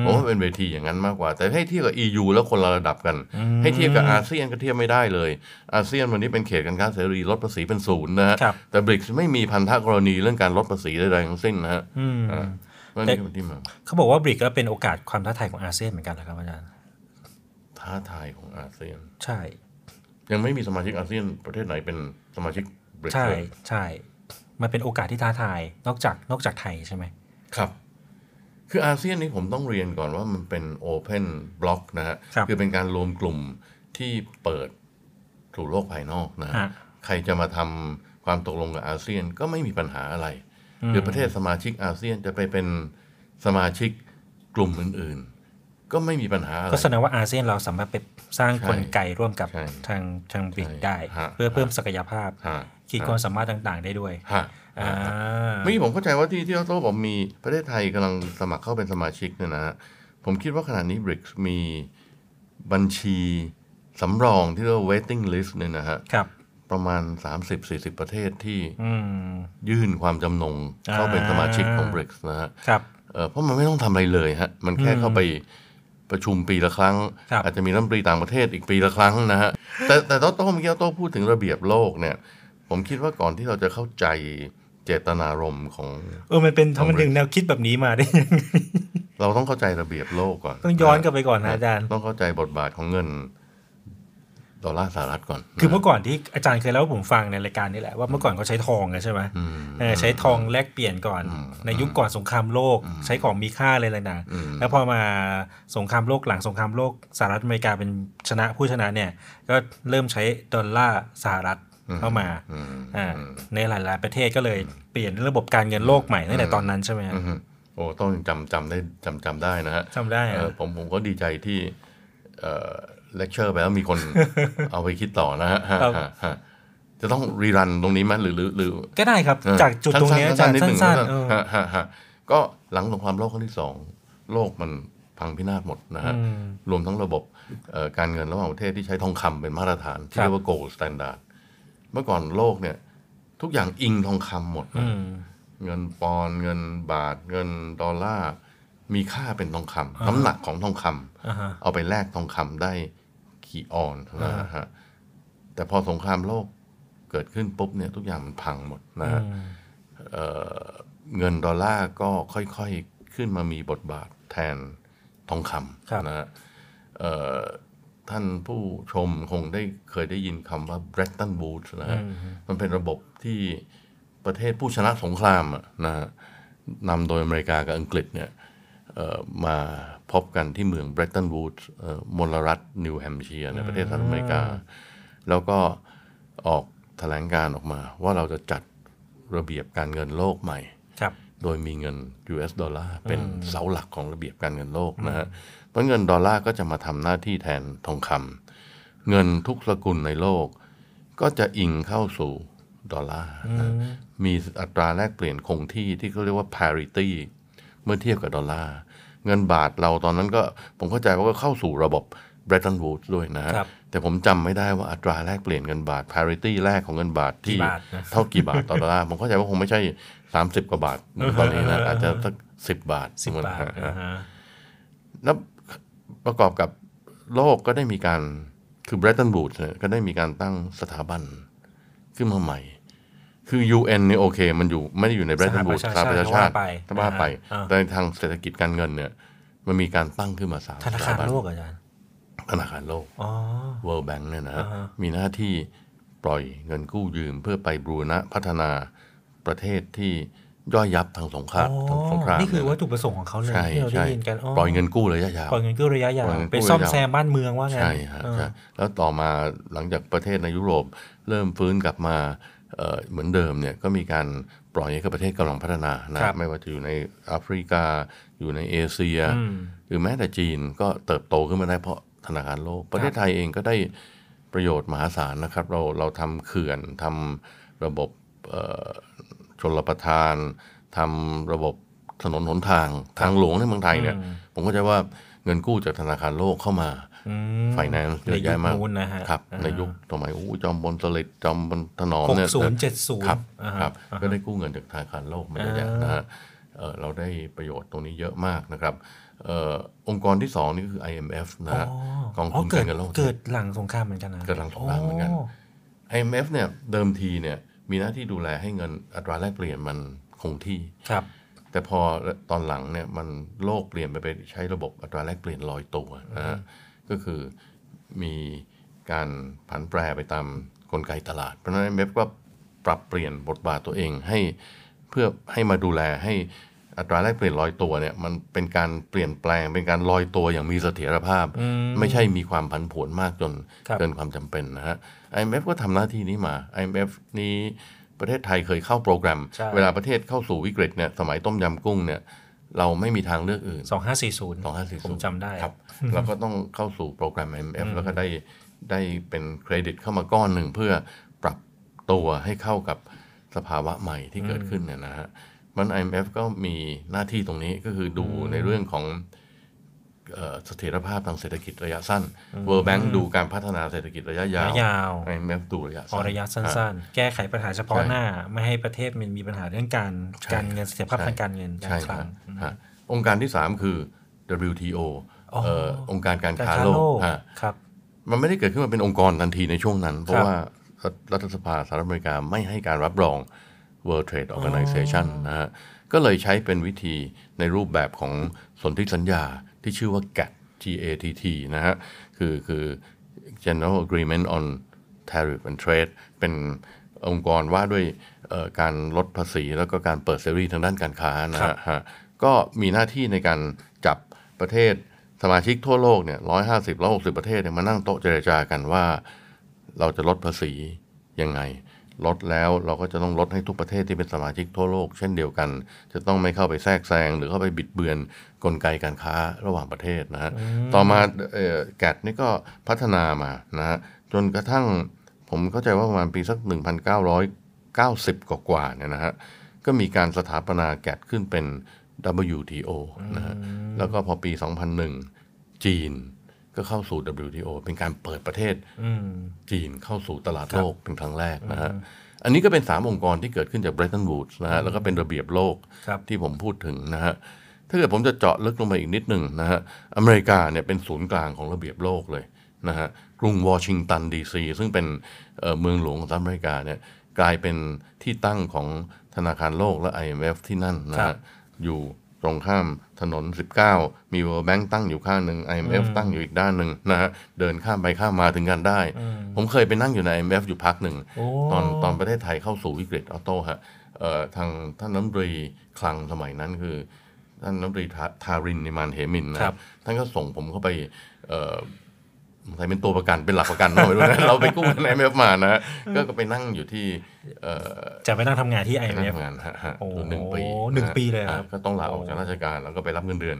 ผมว่าเป็นเวทีอย่างนั้นมากกว่า แต่ให้เทียบกับ EU แล้วคนละระดับกัน ให้เทียบกับอาเซียนก็เทียบไม่ได้เลย อาเซียนวันนี้เป็นเขตการค้าเสรีลดภาษีเป็นศูนย์นะฮะครับแต่บริกไม่มีพันธกรณีเรื่องการลดภาษีใดๆทั้งสิ้นนะฮะอืมอ่าเพราะนี่คือที่มาเขาบอกว่าบริกก็เป็นโอกาสความท้าทายของอาเซียนเหมือนกันเหรอครับอาจารย์ท้าทายของอาเซียน ใช่ ยังไม่มีสมาชิกอาเซียนประเทศไหนเป็นสมาชิกบริกใช่เลยใช่ มันเป็นโอกาสที่ท้าทายนอกจากนอกจากไทยใช่ไหมครับ คืออาเซียนนี่ผมต้องเรียนก่อนว่ามันเป็นโอเพนbloc นะฮะครับอเป็นการรวมกลุ่มที่เปิดสู่โลกภายนอกนะฮะฮะใครจะมาทำความตกลงกับอาเซียนก็ไม่มีปัญหาอะไรหรือประเทศสมาชิกอาเซียนจะไปเป็นสมาชิกกลุ่มอื่นๆ ก็ไม่มีปัญหาอะไรก็แสดงว่าอาเซียนเราสามารถไปสร้างใช่กลไกร่วมกับใช่ทางทางบริกใช่ได้ฮะเพื่อเพิ่มศักยภาพฮะ ขีดความสามารถต่างๆ ได้ด้วยฮะอ่าเมื่อกี้ผมเข้าใจว่าที่ที่ออโต้บอกมีประเทศไทยกำลังสมัครเข้าเป็นสมาชิกเนี่ยนะฮะผมคิดว่าขณะนี้บริกมีบัญชีสำรองที่เรียกว่า waiting list เนี่ยนะฮะครับประมาณ 30-40 ประเทศที่อืมยื่นความจำนงเข้าเป็นสมาชิกของอ่าบริกนะฮะครับเอ่อเพราะมันไม่ต้องทำอะไรเลยฮะ มันแค่เข้าไปประชุมปีละครั้งครับอาจจะมีรัฐมนตรีต่างประเทศอีกปีละครั้งนะฮะ แต่แต่โต้โต้เมื่อกี้โต้พูดถึงระเบียบโลกเนี่ย ผมคิดว่าก่อนที่เราจะเข้าใจเจตนารมณ์ของ เออมันเป็นทำไมถึงแนวคิดแบบนี้มาได้ยังไงเราต้องเข้าใจระเบียบโลกก่อน ต้องย้อนกลับไปก่อนนะอาจารย์ ต้องเข้าใจบทบาทของเงินดอลลาร์สหรัฐก่อน คือเมื่อก่อนที่อาจารย์เคยเล่าให้ผมฟังในรายการนี่แหละว่าเมื่อก่อนเขาใช้ทองกันใช่ไหมเออใช้ทองแลกเปลี่ยนก่อน ในยุคก่อนสงครามโลก ใช้ของมีค่าเลยเลยนะแล้วพอมาสงครามโลกหลังสงครามโลกสหรัฐอเมริกาเป็นชนะผู้ชนะเนี่ย ก็เริ่มใช้ดอลลาร์สหรัฐ เข้ามาอ่าในหลาย ๆ ประเทศก็เลยเปลี่ยนระบบการเงินโลกใหม่ตั้งแต่ตอนนั้นใช่ไหมฮะอือฮึโอ้ต้องจำจำได้จำจำได้นะฮะจำได้เออะอผมผมก็ดีใจที่เอ่อเลคเชอร์ไปแล้วมีคนเอาไปคิดต่อนะฮะฮะฮะฮะจะต้อง rerun ตรงนี้ไหมหรือหรือหรือก็ได้ครับเออจากจุดตรงเนี้ยอาจารย์นิดหนึ่งสั้นๆเออฮะฮะฮะก็หลังสงครามโลกครั้งที่สองโลกมันพังพินาศหมดนะฮะ รวมทั้งระบบเอ่อการเงินระหว่างประเทศที่ใช้ทองคำเป็นมาตรฐาน ที่เรียกว่า gold standard เมื่อก่อนโลกเนี่ย ทุกอย่างอิงทองคำหมดนะอืมเงินปอนด์เงินบาทเงินดอลลาร์มีค่าเป็นทองคำน้ำหนักของทองคำอ่าฮะเอาไปแลกทองคำได้กี่ออนเท่านั้นนะฮะแต่พอสงครามโลกเกิดขึ้นปุ๊บเนี่ย ทุกอย่างมันพังหมดนะฮะเอ่อเงินดอลลาร์ก็ค่อยๆ ขึ้นมามีบทบาทแทนทองคครับำนะฮะเอ่อ ท่านผู้ชมคงได้เคยได้ยินคำว่า Bretton Woods นะฮะมันเป็นระบบที่ประเทศผู้ชนะสงครามอะนะฮะนำโดยอเมริกากับอังกฤษเนี่ยเอ่อมาพบกันที่เมืองเบรตันวูดส์มลรัฐนิวแฮมป์เชียร์ในประเทศสหรัฐอเมริกา แล้วก็ออกแถลงการณ์ออกมาว่าเราจะจัดระเบียบการเงินโลกใหม่ครับโดยมีเงิน US ดอลลาร์เป็นเสาหลักของระเบียบการเงินโลกนะฮะเพ ราะเงินดอลลาร์ก็จะมาทำหน้าที่แทนทองคำเงินทุกสกุลในโลก ก็จะอิงเข้าสู่ดอลลาร์นะมีอัตราแลกเปลี่ยนคงที่ที่เขาเรียกว่า parity เมื่อเทียบกับดอลลาร์เงินบาทเราตอนนั้นก็ผมเข้าใจว่าก็เข้าสู่ระบบ Bretton Woods ด้วยนะฮะครับแต่ผมจำไม่ได้ว่าอัตราแลกเปลี่ยนเงินบาท parity แรกของเงินบาทที่กี่บาทนะเท่ากี่บาทต่อดอลลาร์ผมเข้าใจว่าคงไม่ใช่ 30 กว่าบาทเหมือนตอนนี้นะอาจจะสักสิบบาทสิบบาทฮะอ่าฮะแล้ว ประกอบกับโลกก็ได้มีการคือ Bretton Woods เนี่ยก็ได้มีการตั้งสถาบันขึ้นมาใหม่ คือ UN เนี่ยโอเค มันอยู่ไม่ได้อยู่ใน Bretton Woods สสหหปประระชาชาชาชาติติถ้าว่าไปอ่าแต่ในทางเศรษฐกิจการเงินเนี่ย มันมีการตั้งขึ้นมาสามธนาคารสถบัโลกเหรออาจารย์ธนาคารโลกอ๋อ World Bank เนี่ยนะฮะอ่าฮะมีหน้าที่ปล่อยเงินกู้ยืมเพื่อไปบูรณะพัฒนาประเทศที่ ย่อยยับทางสงครามทางสงครามนี่คือเยวัตนะถุประสงค์ของเขาเลยใช่ที่เราได้ใช่ยินกันปล่อยเงินกู้ระยะยาวปล่อยเงินกู้ระยะยาวปล่อยเงินกู้ไปซ่อมระยะยาวแซมบ้านเมืองว่างั้นใช่ฮะเออใช่แล้วต่อมาหลังจากประเทศในยุโรป เริ่มฟื้นกลับมาเอ่อเหมือนเดิมเนี่ยก็มีการปล่อยให้กับประเทศกำลังพัฒนานะครับไม่ว่าจะอยู่ในแอฟริกา อยู่ในเอเชียอืมหรือแม้แต่จีนก็เติบโตขึ้นมาได้เพราะธนาคารโลก ประเทศไทยเองก็ได้ประโยชน์มหาศาลนะครับ เราเราทำเขื่อนทำระบบ เอ่อชลประทานทำระบบถนนหนทางทางหลวงในเมืองไทยเนี่ย ผมก็จะว่าเงินกู้จากธนาคารโลกเข้ามาอืมไฟแนนซ์เยอะแยะมากในยุคนู้นนะฮะครับอ่าในยุคสมัยอู้จอมบนสลิดจอมบนถนอมหกเนี่ยศูนย์เจ็ดศูนครับย์อ่าฮะครับอ่าฮะก็ได้กู้เงินจากธนาคารโลกมาเยอะแยะอ่านนะฮะเอ่อเราได้ประโยชน์ตรงนี้เยอะมากนะครับเอ่อองค์กรที่สองนี่ก็คือ IMF นะฮะกองทุนเกิกาดรเงินโลกเกิดหลังสงครามเหมือนกันนะเกิดหลังสงครามเหมือนกัน IMF เนี่ยเดิมทีเนี่ย มีหน้าที่ดูแลให้เงินอัตราแลกเปลี่ยนมันคงที่ครับ แต่พอตอนหลังเนี่ยมันโลกเปลี่ยนไปไปใช้ระบบอัตราแลกเปลี่ยนลอยตัวนะฮะก็คือมีการผันแปรไปตามกลไกตลาด เพราะฉะนั้นเมฟก็ปรับเปลี่ยนบทบาทตัวเองให้เพื่อให้มาดูแลให้อัตราแลกเปลี่ยนลอยตัวเนี่ยมันเป็นการเปลี่ยนแปลงเป็นการลอยตัวอย่างมีเสถียรภาพ ไม่ใช่มีความผันผวนมากจนครับเกินความจำเป็นนะฮะ IMF ก็ทำหน้าที่นี้มา IMF นี้ประเทศไทยเคยเข้าโปรแกรมใช่เวลาประเทศเข้าสู่วิกฤตเนี่ยสมัยต้มยำกุ้งเนี่ยเราไม่มีทางเลือกอื่นสองห้าสี่ศูนย์2540ผมจำได้ครับเราก็ต้องเข้าสู่โปรแกรม IMF แล้วก็ได้ได้เป็นเครดิตเข้ามาก้อนหนึ่งเพื่อปรับตัวให้เข้ากับสภาวะใหม่ที่เกิดขึ้นเนี่ยนะฮะมัน IMF ก็มีหน้าที่ตรงนี้ก็คือดูในเรื่องของ เอ่อเสถียรภาพทางเศรษฐกิจระยะสั้น World Bank ดูการพัฒนาเศรษฐกิจระยะยาวระยะยาว IMF ดูระยะพอสั้นระยะสัฮ้น ๆ แก้ไขปัญหาเฉพาะใช่หน้า ไม่ให้ประเทศมันมีปัญหาเรื่องการใช่การเงินเสถียรภาพใช่ทางการเงินการใช่คลัฮะงฮะองค์การที่ 3 คือ WTO อ๋อเอ่อองค์การการการค้าค้าโลโลกกฮะครับมันไม่ได้เกิดขึ้นมาเป็นองค์กรทันทีในช่วงนั้น เพราะครับว่ารัฐสภาสหรัฐอเมริกาไม่ให้การรับรอง World Trade Organization นะฮะก็เลยใช้เป็นวิธีในรูปแบบของสนธิสัญญา ที่ชื่อว่า GATT GATT นะฮะคือคือ General Agreement on Tariff and Trade เป็นองค์กรว่าด้วยเอ่อการลดภาษีแล้วก็การเปิดเสรีทางด้านการค้านะฮะฮะก็มีหน้าที่ในการจับประเทศสมาชิกทั่วโลกเนี่ยร้อยห้าสิบร้อยหกสิบประเทศเนี่ยมานั่งโต๊ะเจรจากันว่า เราจะลดภาษียังไง ลดแล้วเราก็จะต้องลดให้ทุกประเทศที่เป็นสมาชิกทั่วโลก เช่นเดียวกัน จะต้องไม่เข้าไปแทรกแซงหรือเข้าไปบิดเบือนกลไกการค้าระหว่างประเทศนะฮะต่อมาเอ่อแกดนี่ก็พัฒนามานะฮะจนกระทั่งผมเข้าใจว่าประมาณปีสัก 1990 กว่าๆเนี่ยนะฮะก็มีการสถาปนาแกดขึ้นเป็น WTO นะฮะแล้วก็พอปี 2001 จีน ก็เข้าสู่ WTO เป็นการเปิดประเทศอืมจีนเข้าสู่ตลาดโลกเป็นครั้งแรกนะฮะอันนี้ก็เป็น 3 องค์กรที่เกิดขึ้นจาก Bretton Woods นะฮะแล้วก็เป็นระเบียบโลกครับที่ผมพูดถึงนะฮะถ้าเกิดผมจะเจาะลึกลงไปอีกนิดหนึ่งนะฮะอเมริกาเนี่ยเป็นศูนย์กลางของระเบียบโลกเลยนะฮะกรุงวอชิงตันดีซีซึ่งเป็นเอ่อเมืองหลวงของสหรัฐอเมริกาเนี่ยกลายเป็นที่ตั้งของธนาคารโลกและ IMF ที่นั่นนะฮะครับอยู่ ตรงข้ามถนน 19 มี World Bank ตั้งอยู่ข้างหนึ่ง IMF ตั้งอยู่อีกด้านหนึ่งนะฮะเดินข้ามไปข้ามมาถึงกันได้ ผมเคยไปนั่งอยู่ใน IMF อยู่พักหนึ่งโอ้ตอนตอนประเทศไทยเข้าสู่วิกฤตออโต้ฮะเอ่อทางท่านรัฐมนตรีคลังสมัยนั้นคือ ท่านรัฐมนตรีธารินทร์ นิมมานเหมินท์นะครับครับท่านก็ส่งผมเข้าไปเอ่อ ใครเป็นตัวประกันเป็นหลักประกันไม่รู้นะเราไปกู้เงิน IMF มานะฮะก็ก็ไปนั่งอยู่ที่เอ่อจะไปนั่งทำงานที่ไปนั่ง IMF ทำงานฮะฮะโอ้อยู่หนึ่งปีหนึ่งปีฮะปีเลยเหรอครับอะก็ต้องลาออกจากราชการแล้วก็ไปรับเงินเดือน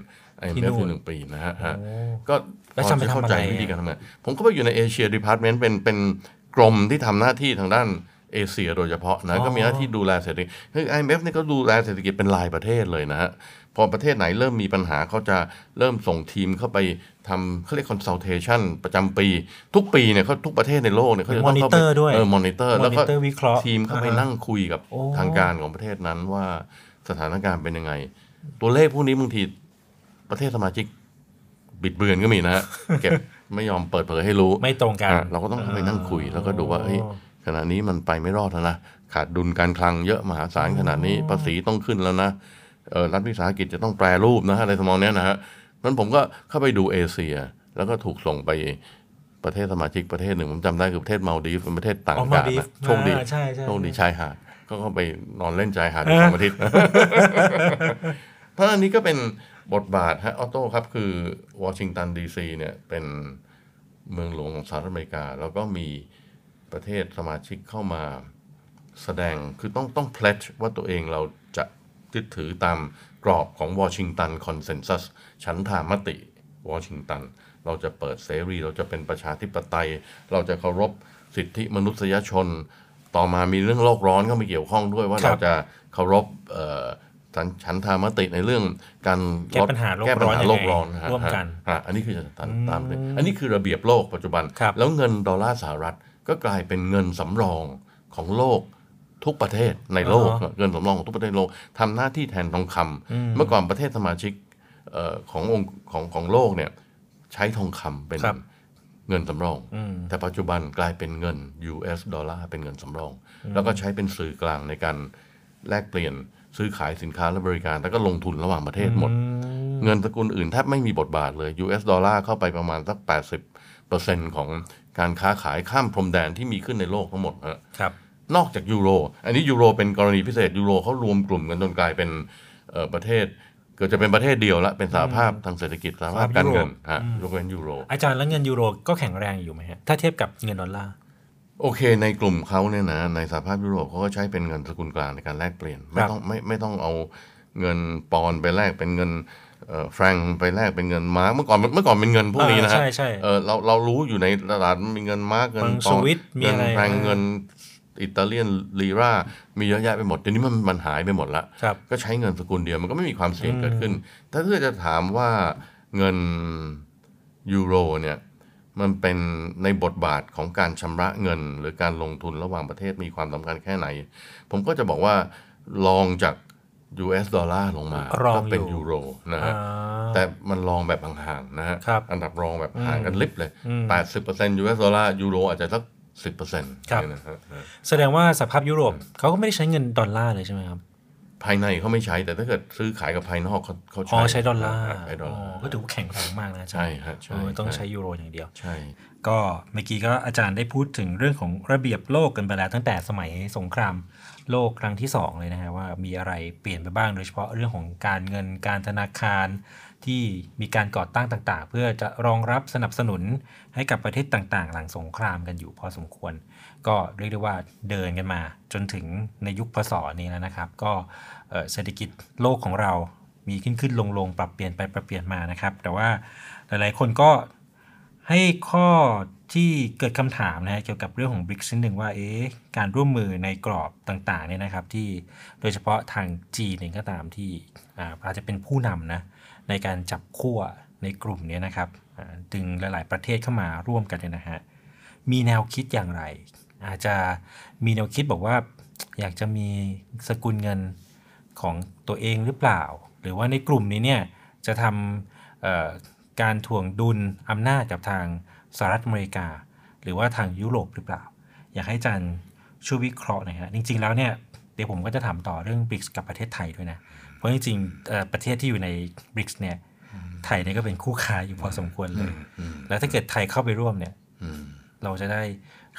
ที่ IMF นู่นอยู่หนึ่งปีนะฮะฮะโอ้ก็แล้วจะไปทำเข้าอะไรใจอะวิธีการทำงานผมก็ไปอยู่ใน Asia Department เป็นเป็นกรมที่ทำหน้าที่ทางด้านเอเชียโดยเฉพาะนะก็มีหน้าที่ดูแลเศรษฐกิจคือ IMF นี่ก็ดูแลเศรษฐกิจเป็นรายประเทศเลยนะฮะ พอประเทศไหนเริ่มมีปัญหาเขาจะเริ่มส่งทีมเข้าไปทำเขาเรียก consultation ประจำปี ทุกปีเนี่ยเขาทุกประเทศในโลกเนี่ยเขาจะต้องเข้าไป Monitor ด้วยเออมอนิเตอร์แล้วก็ Monitor วิเคราะห์ทีมเข้าไปอ่าฮะนั่งคุยกับโอ้ทางการของประเทศนั้นว่าสถานการณ์เป็นยังไง ตัวเลขพวกนี้บางทีประเทศสมาชิกบิดเบือนก็มีนะฮะเก็บไม่ยอมเปิดเผยให้รู้ไม่ตรงกันอะเราก็ต้องเข้าไปนั่งคุยแล้วก็ดูว่าเฮ้ยขณะนี้มันไปไม่รอดแล้วนะขาดดุลการคลังเยอะมหาศาลขนาดนี้ภาษีต้องขึ้นแล้วนะเออ รัฐวิสาหกิจจะต้องแปรรูปนะอะไรทำนองเนี้ยนะฮะนั้นผมก็เข้าไปดูเอเชีย แล้วก็ถูกส่งไปประเทศสมาชิกประเทศหนึ่ง ผมจำได้คือประเทศมาลดีฟเป็นประเทศต่างอ๋ออากาศมาลดีฟนะโชคดีอ่าใช่ใช่โชคดีชายหาดก็เข้าไปนอนเล่นชายหาดอยู่สองอาทิตย์เพราะอันนี้ก็เป็นบทบาทฮะออโต้ครับคือวอชิงตันดีซีเนี่ยเป็นเมืองหลวงของสหรัฐอเมริกา แล้วก็มีประเทศสมาชิกเข้ามาแสดงคือต้องต้อง pledge ว่าตัวเองเราจะ ยึดถือตามกรอบของวอชิงตันคอนเซน sus ฉันทามติวอชิงตัน เราจะเปิดเสรี เราจะเป็นประชาธิปไตย เราจะเคารพสิทธิมนุษยชน ต่อมามีเรื่องโลกร้อนเข้ามาเกี่ยวข้องด้วยว่าครับเราจะเคารพเอ่อฉันฉันทามติในเรื่องการแก้ปัญหาโลกแก้ปัญร้อนหายังไงโลกร้อนฮะร่วมกันฮะอันนี้คือจะตามตามเลยอันนี้คือระเบียบโลกปัจจุบันครับแล้วเงินดอลลาร์สหรัฐก็กลายเป็นเงินสำรองของโลก ทุกประเทศในโลกอ่าฮะเงินสำรองของทุกประเทศในโลกทำหน้าที่แทนทองคำเมื่อก่อนประเทศสมาชิกเอ่อขององค์ของของโลกเนี่ยใช้ทองคำเป็นครับเงินสำรองอืมแต่ปัจจุบันกลายเป็นเงิน US ดอลลาร์เป็นเงินสำรอง แล้วก็ใช้เป็นสื่อกลางในการแลกเปลี่ยนซื้อขายสินค้าและบริการ แล้วก็ลงทุนระหว่างประเทศหมด เงินสกุลอื่นแทบไม่มีบทบาทเลย US ดอลลาร์เข้าไปประมาณสัก 80%ของการค้าขายข้ามพรมแดนที่มีขึ้นในโลกทั้งหมดฮะครับ นอกจากยูโร อันนี้ยูโรเป็นกรณีพิเศษยูโรเขารวมกลุ่มกันจนกลายเป็นเอ่อประเทศเกิดจะเป็นประเทศเดียวละเป็นสหภาพทางเศรษฐกิจสหภาพการเงินฮะยกเว้นยูโร อาจารย์แล้วเงินยูโรก็แข็งแรงอยู่ไหมฮะถ้าเทียบกับเงินดอลลาร์โอเค ในกลุ่มเขาเนี่ยนะในสหภาพยุโรปเขาก็ใช้เป็นเงินสกุลกลางในการแลกเปลี่ยน ไม่ต้องไม่ไม่ต้องเอาเงินปอนด์ไปแลกเป็นเงินเอ่อแฟรงก์ไปแลกเป็นเงินมาร์กเมื่อก่อนเมื่อก่อนเป็นเงินพวกนี้นะฮะอ่าใช่ใช่เออเราเรารู้อยู่ในตลาดมีเงินมาร์กเงินเงินปอนสวิสมีเงินอะไรแฟรงก์อ่าเงิน อิตาเลียนลีรามีเยอะแยะไปหมดเดี๋ยวนี้มันมันหายไปหมดละครับก็ใช้เงินสกุลเดียวมันก็ไม่มีความเสี่ยงเกิดขึ้น ถ้าเพื่อจะถามว่าเงินยูโรเนี่ยมันเป็นในบทบาทของการชำระเงิน หรือการลงทุนระหว่างประเทศมีความสำคัญแค่ไหน ผมก็จะบอกว่าลองจาก US ดอลลาร์ลงมารองก็เป็นอยู่ยูโรนะฮะอ่าแต่มันรองแบบห่างๆนะฮะครับอันดับรองแบบห่างกันลิบเลยอืม80% US ดอลลาร์ยูโรอาจจะสัก 10%ครับ นะฮะแสดงว่าสหภาพยุโรปเขาก็ไม่ได้ใช้เงินดอลลาร์เลยใช่ไหมครับ ภายในเขาไม่ใช้แต่ถ้าเกิดซื้อขายกับภายนอกเขาเขาอ๋อ ใช้ดอลลาร์ใช้ดอลลาร์อ๋อก็ถือว่าแข็งแรงมากนะอาจารย์ใช่ฮะใช่ เออต้องใช่ใช้ยูโรอย่างเดียว ใช่ ก็เมื่อกี้ก็อาจารย์ได้พูดถึงเรื่องของระเบียบโลกกันไปแล้วตั้งแต่สมัยสงครามโลกครั้งที่สองเลยนะฮะว่ามีอะไรเปลี่ยนไปบ้างโดยเฉพาะเรื่องของการเงินการธนาคาร ที่มีการก่อตั้งต่างๆ เพื่อจะรองรับสนับสนุนให้กับประเทศต่างๆ หลังสงครามกันอยู่พอสมควร ก็เรียกได้ว่าเดินกันมาจนถึงในยุคพศนี้แล้วนะครับ ก็เศรษฐกิจโลกของเรามีขึ้นขึ้นลงลงๆปรับเปลี่ยนไปปรับเปลี่ยนมานะครับ แต่ว่าหลายๆคนก็ให้ข้อที่เกิดคำถามนะเกี่ยวกับเรื่องของ BRICS นิดหนึ่งว่าเอ๊ะการร่วมมือในกรอบต่างๆเนี่ยนะครับที่โดยเฉพาะทางจีนเองก็ตามที่อาจจะเป็นผู้นำนะ ในการจับขั้วในกลุ่มนี้นะครับดึงหลาย ๆ ประเทศเข้ามาร่วมกันเนี่ยนะฮะมีแนวคิดอย่างไร อาจจะมีแนวคิดบอกว่าอยากจะมีสกุลเงินของตัวเองหรือเปล่า หรือว่าในกลุ่มนี้เนี่ยจะทำการถ่วงดุลอำนาจกับทางสหรัฐอเมริกา หรือว่าทางยุโรปหรือเปล่า อยากให้อาจารย์ช่วยวิเคราะห์หน่อยฮะจริง ๆ แล้วเนี่ยเดี๋ยวผมก็จะถามต่อเรื่องบริกกับประเทศไทยด้วยนะ เพราะจริงๆเอ่อประเทศที่อยู่ในบริกเนี่ยไทยเนี่ยก็เป็นคู่ค้าอยู่พอสมควรเลย แล้วถ้าเกิดไทยเข้าไปร่วมเนี่ยอืมเราจะได้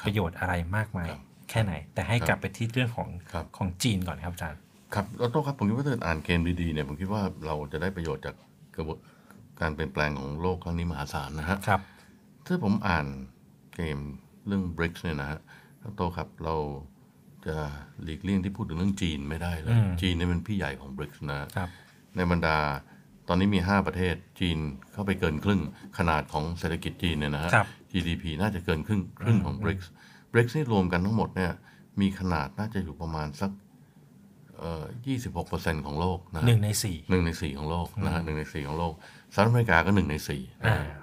ประโยชน์อะไรมากมายครับแค่ไหน แต่ให้กลับไปที่เรื่องของครับของจีนก่อนครับอาจารย์ครับแล้วโต้ครับผมคิดว่าถ้าอ่านเกมดีๆเนี่ยผมคิดว่าเราจะได้ประโยชน์จากกระบวนการเปลี่ยนแปลงของโลกครั้งนี้มหาศาลนะฮะครับถ้าผมอ่านเกมเรื่อง BRICS เนี่ยนะฮะแล้วโต้ครับเรา จะหลีกเลี่ยงที่พูดถึงเรื่องจีนไม่ได้เลยอืมจีนเนี่ยเป็นพี่ใหญ่ของ BRICS นะครับในบรรดาตอนนี้มี 5 ประเทศจีนเข้าไปเกินครึ่งขนาดของเศรษฐกิจจีนเนี่ยนะฮะครับ GDP น่าจะเกินครึ่งครึ่งของ BRICS BRICS นี่รวมกันทั้งหมดเนี่ยมีขนาดน่าจะอยู่ประมาณสักเอ่อ26%ของโลกนะฮะหนึ่งในสี่หนึ่งในสี่ของโลกนะฮะหนึ่งในสี่ของโลกสหรัฐอเมริกาก็หนึ่งในสี่นะอ่าฮะ